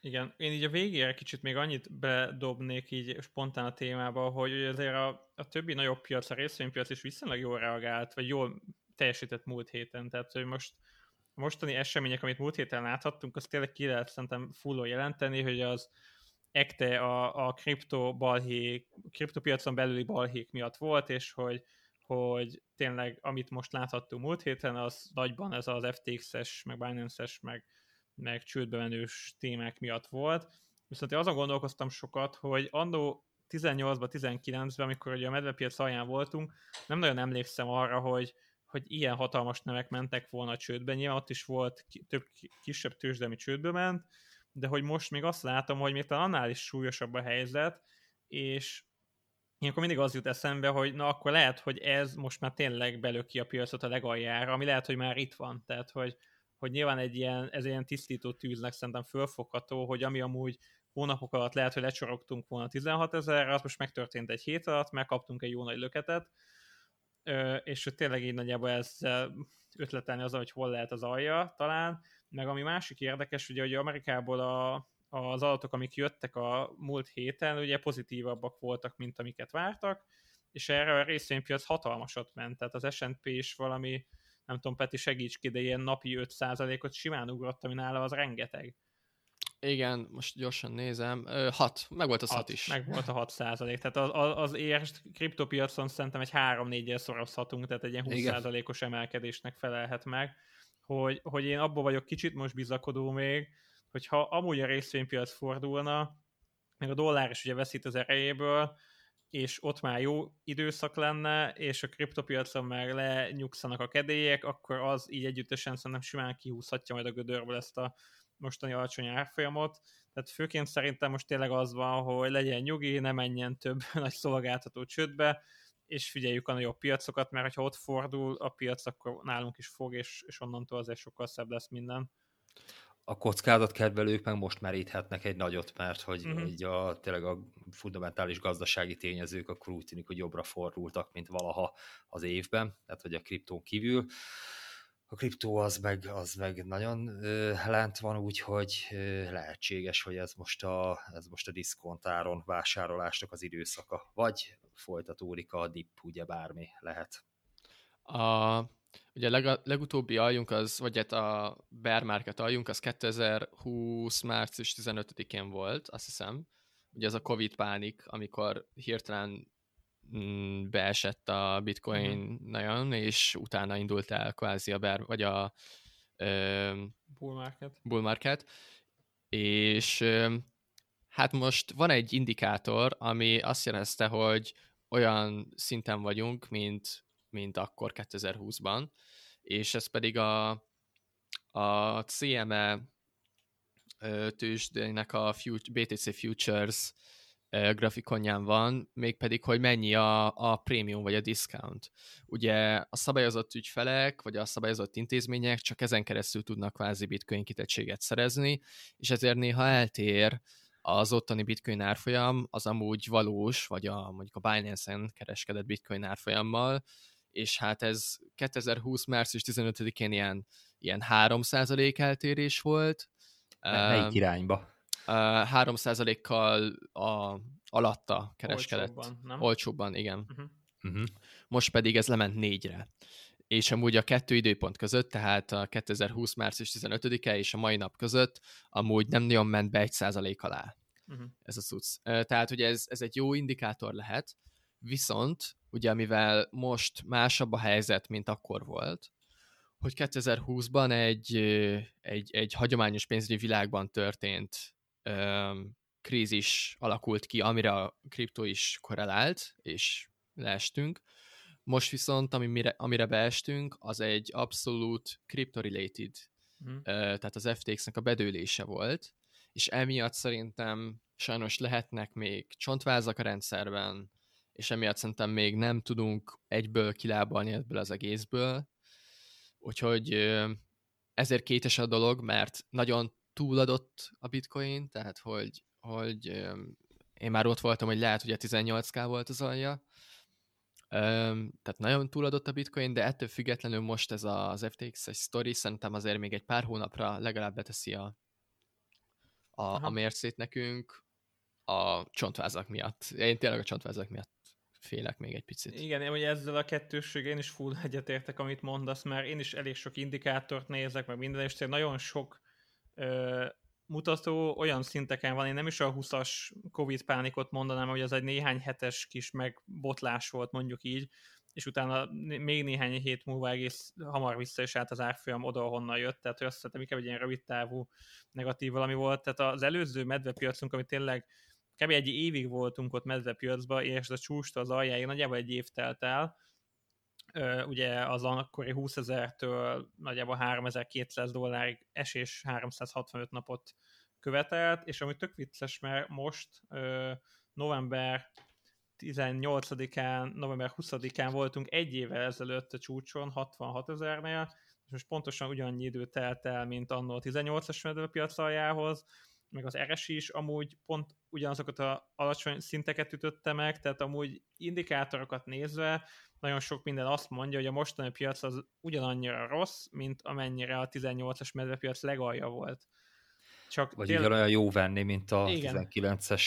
Igen, én így a végére kicsit még annyit bedobnék így spontán a témába, hogy azért a, a többi nagyobb piac, a részvénypiac is viszonylag jól reagált, vagy jól teljesített múlt héten, tehát hogy most a mostani események, amit múlt héten láthattunk, azt tényleg ki lehet szerintem fullon jelenteni, hogy az ekte a, a kripto balhék, kriptopiacon belüli balhék miatt volt, és hogy, hogy tényleg amit most láthattunk múlt héten, az nagyban ez az FTX-es, meg Binance-es, meg, meg csődbe menős témák miatt volt. Viszont én azon gondolkoztam sokat, hogy annó 18-ban, 19-ben, amikor ugye a medvepiac alján voltunk, nem nagyon emlékszem arra, hogy, hogy ilyen hatalmas nevek mentek volna csődbe. Nyilván ott is volt több kisebb tőzsde, ami csődbe ment, de hogy most még azt látom, hogy még talán annál is súlyosabb a helyzet, és akkor mindig az jut eszembe, hogy na akkor lehet, hogy ez most már tényleg belöki a piacot a legaljára, ami lehet, hogy már itt van. Tehát, hogy, hogy nyilván egy ilyen, ez ilyen tisztító tűznek szerintem fölfogható, hogy ami amúgy hónapok alatt lehet, hogy lecsorogtunk volna 16 ezerre, az most megtörtént egy hét alatt, megkaptunk egy jó nagy löketet, és hogy tényleg így nagyjából ezzel ötletelni az, hogy hol lehet az alja talán, meg ami másik érdekes, ugye, hogy Amerikából a, az adatok, amik jöttek a múlt héten, ugye pozitívabbak voltak, mint amiket vártak, és erre a részvénypiac hatalmasat ment, tehát az S&P is valami, nem tudom, Peti segíts ki, de ilyen napi 5%-ot simán ugrott, ami nála az rengeteg. Igen, most gyorsan nézem. 6, meg volt az 6 is. Meg volt a 6 százalék. Tehát az, az, az érst kriptopiacon szerintem egy 3-4-el szorozhatunk, tehát egy ilyen 20 százalékos emelkedésnek felelhet meg hogy, hogy én abból vagyok kicsit most bizakodó még, hogyha amúgy a részvénypiac fordulna, meg a dollár is ugye veszít az erejéből, és ott már jó időszak lenne, és a kriptopiacon meg lenyugszanak a kedélyek, akkor az így együttesen szerintem simán kihúzhatja majd a gödörből ezt a mostani alacsony árfolyamot. Tehát főként szerintem most tényleg az van, hogy legyen nyugi, ne menjen több nagy szolgáltató csődbe, és figyeljük a nagyobb piacokat, mert ha ott fordul a piac, akkor nálunk is fog, és, és onnantól azért sokkal szebb lesz minden. A kockázatkedvelők meg most meríthetnek egy nagyot, mert hogy uh-huh. így a, tényleg a fundamentális gazdasági tényezők akkor úgy tűnik, hogy jobbra fordultak, mint valaha az évben, tehát hogy a kriptón kívül a kriptó az meg, az meg nagyon lent van, úgyhogy lehetséges, hogy ez most a, ez most a diszkontáron vásárolásnak az időszaka, vagy folytatódik a dip, ugye bármi lehet. A, ugye a leg, legutóbbi aljunk az, vagy hát a bear market aljunk, az 2020. március 15-én volt, azt hiszem. Ugye ez a Covid pánik, amikor hirtelen beesett a bitcoin uh-huh. nagyon, és utána indult el kvázi a bear, vagy a ö, bull market. Bull market. És ö, hát most van egy indikátor, ami azt jelezte, hogy olyan szinten vagyunk, mint, mint akkor 2020-ban, és ez pedig a, a CME tőzsdének a BTC Futures grafikonján van, mégpedig, hogy mennyi a, a prémium vagy a discount. Ugye a szabályozott ügyfelek, vagy a szabályozott intézmények csak ezen keresztül tudnak kvázi bitcoin kitettséget szerezni, és ezért néha eltér az ottani bitcoin árfolyam az amúgy valós, vagy a, mondjuk a Binance-en kereskedett bitcoin árfolyammal, és hát ez 2020. március 15-én ilyen, ilyen 3% eltérés volt. Melyik irányba? 3%-kal a, alatta kereskedett. Olcsóbban, nem? Olcsóbban, igen. Uh-huh. Uh-huh. Most pedig ez lement négyre. És amúgy a kettő időpont között, tehát a 2020. március 15-e és a mai nap között amúgy nem nagyon ment be egy százalék alá uh-huh. ez a cucc. Tehát ugye ez, ez egy jó indikátor lehet, viszont ugye mivel most másabb a helyzet, mint akkor volt, hogy 2020-ban egy, egy, egy hagyományos pénzügyi világban történt krízis alakult ki, amire a kriptó is korrelált, és leestünk. Most viszont, amire, amire beestünk, az egy abszolút crypto-related, mm. tehát az FTX-nek a bedőlése volt, és emiatt szerintem sajnos lehetnek még csontvázak a rendszerben, és emiatt szerintem még nem tudunk egyből kilábalni ebből az egészből. Úgyhogy ezért kétes a dolog, mert nagyon túladott a bitcoin, tehát hogy, hogy én már ott voltam, hogy lehet, hogy a 18k volt az alja, tehát nagyon túladott a bitcoin, de ettől függetlenül most ez az FTX egy sztori szerintem azért még egy pár hónapra legalább beteszi a, a, a mércét nekünk a csontvázak miatt. Én tényleg a csontvázak miatt félek még egy picit. Igen, hogy ezzel a kettősség én is full egyetértek, amit mondasz, mert én is elég sok indikátort nézek, meg minden, és nagyon sok ö, mutató olyan szinteken van, én nem is a 20-as Covid pánikot mondanám, hogy az egy néhány hetes kis megbotlás volt, mondjuk így, és utána még néhány hét múlva egész hamar vissza is állt az árfolyam oda, ahonnan jött, tehát hogy azt hiszem, inkább egy ilyen rövid távú negatív valami volt. Tehát az előző medvepiacunk, ami tényleg kb. egy évig voltunk ott medvepiacban, és a csústól az aljáig nagyjából egy év telt el, ugye az akkori 20 ezertől nagyjából 3200 dollárig esés 365 napot követelt, és ami tök vicces, mert most november 18-án, november 20-án voltunk egy évvel ezelőtt a csúcson, 66 ezernél, és most pontosan ugyannyi idő telt el, mint annó a 18-as medvepiac aljához, meg az RSI is amúgy pont ugyanazokat a alacsony szinteket ütötte meg, tehát amúgy indikátorokat nézve nagyon sok minden azt mondja, hogy a mostani piac az ugyanannyira rossz, mint amennyire a 18-as medvepiac legalja volt. Csak Vagy tél... ugyanolyan jó venni, mint a igen. 19-es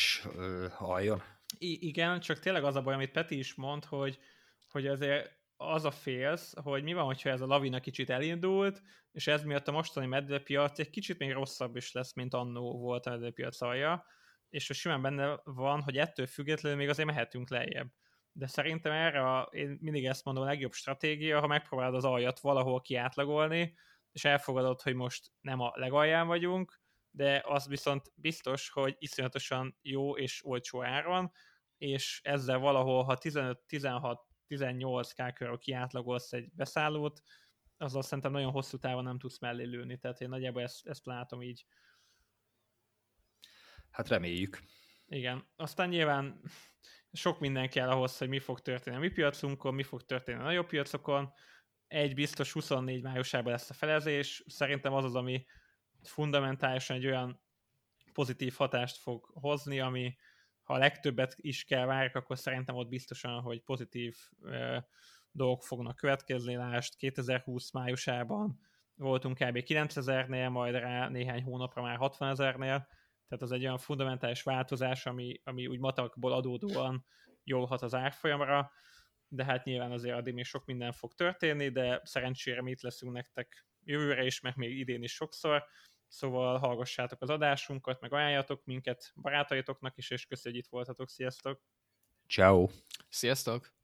aljon. I- igen, csak tényleg az a baj, amit Peti is mond, hogy, hogy azért az a félsz, hogy mi van, hogyha ez a lavina kicsit elindult, és ez miatt a mostani medvepiac egy kicsit még rosszabb is lesz, mint annó volt a medvepiac alja, és simán benne van, hogy ettől függetlenül még azért mehetünk lejjebb. De szerintem erre, a, én mindig ezt mondom, a legjobb stratégia, ha megpróbálod az aljat valahol kiátlagolni, és elfogadod, hogy most nem a legalján vagyunk, de az viszont biztos, hogy iszonyatosan jó és olcsó áron, és ezzel valahol, ha 15-16 18k körül kiátlagolsz egy beszállót, azzal szerintem nagyon hosszú távon nem tudsz mellé lőni, tehát én nagyjából ezt, ezt látom így. Hát reméljük. Igen, aztán nyilván sok minden kell ahhoz, hogy mi fog történni a mi piacunkon, mi fog történni a nagyobb piacokon. Egy biztos 24 májusában lesz a felezés, szerintem az az, ami fundamentálisan egy olyan pozitív hatást fog hozni, ami ha a legtöbbet is kell várjuk, akkor szerintem ott biztosan, hogy pozitív ö, dolgok fognak következni. Lást 2020 májusában voltunk kb. 9000-nél, majd rá néhány hónapra már 60 ezernél, tehát az egy olyan fundamentális változás, ami, ami úgy matakból adódóan jól hat az árfolyamra, de hát nyilván azért addig még sok minden fog történni, de szerencsére mi itt leszünk nektek jövőre is, meg még idén is sokszor, Szóval hallgassátok az adásunkat, meg ajánljatok minket barátaitoknak is, és köszönjük, hogy itt voltatok. Sziasztok! Ciao. Sziasztok!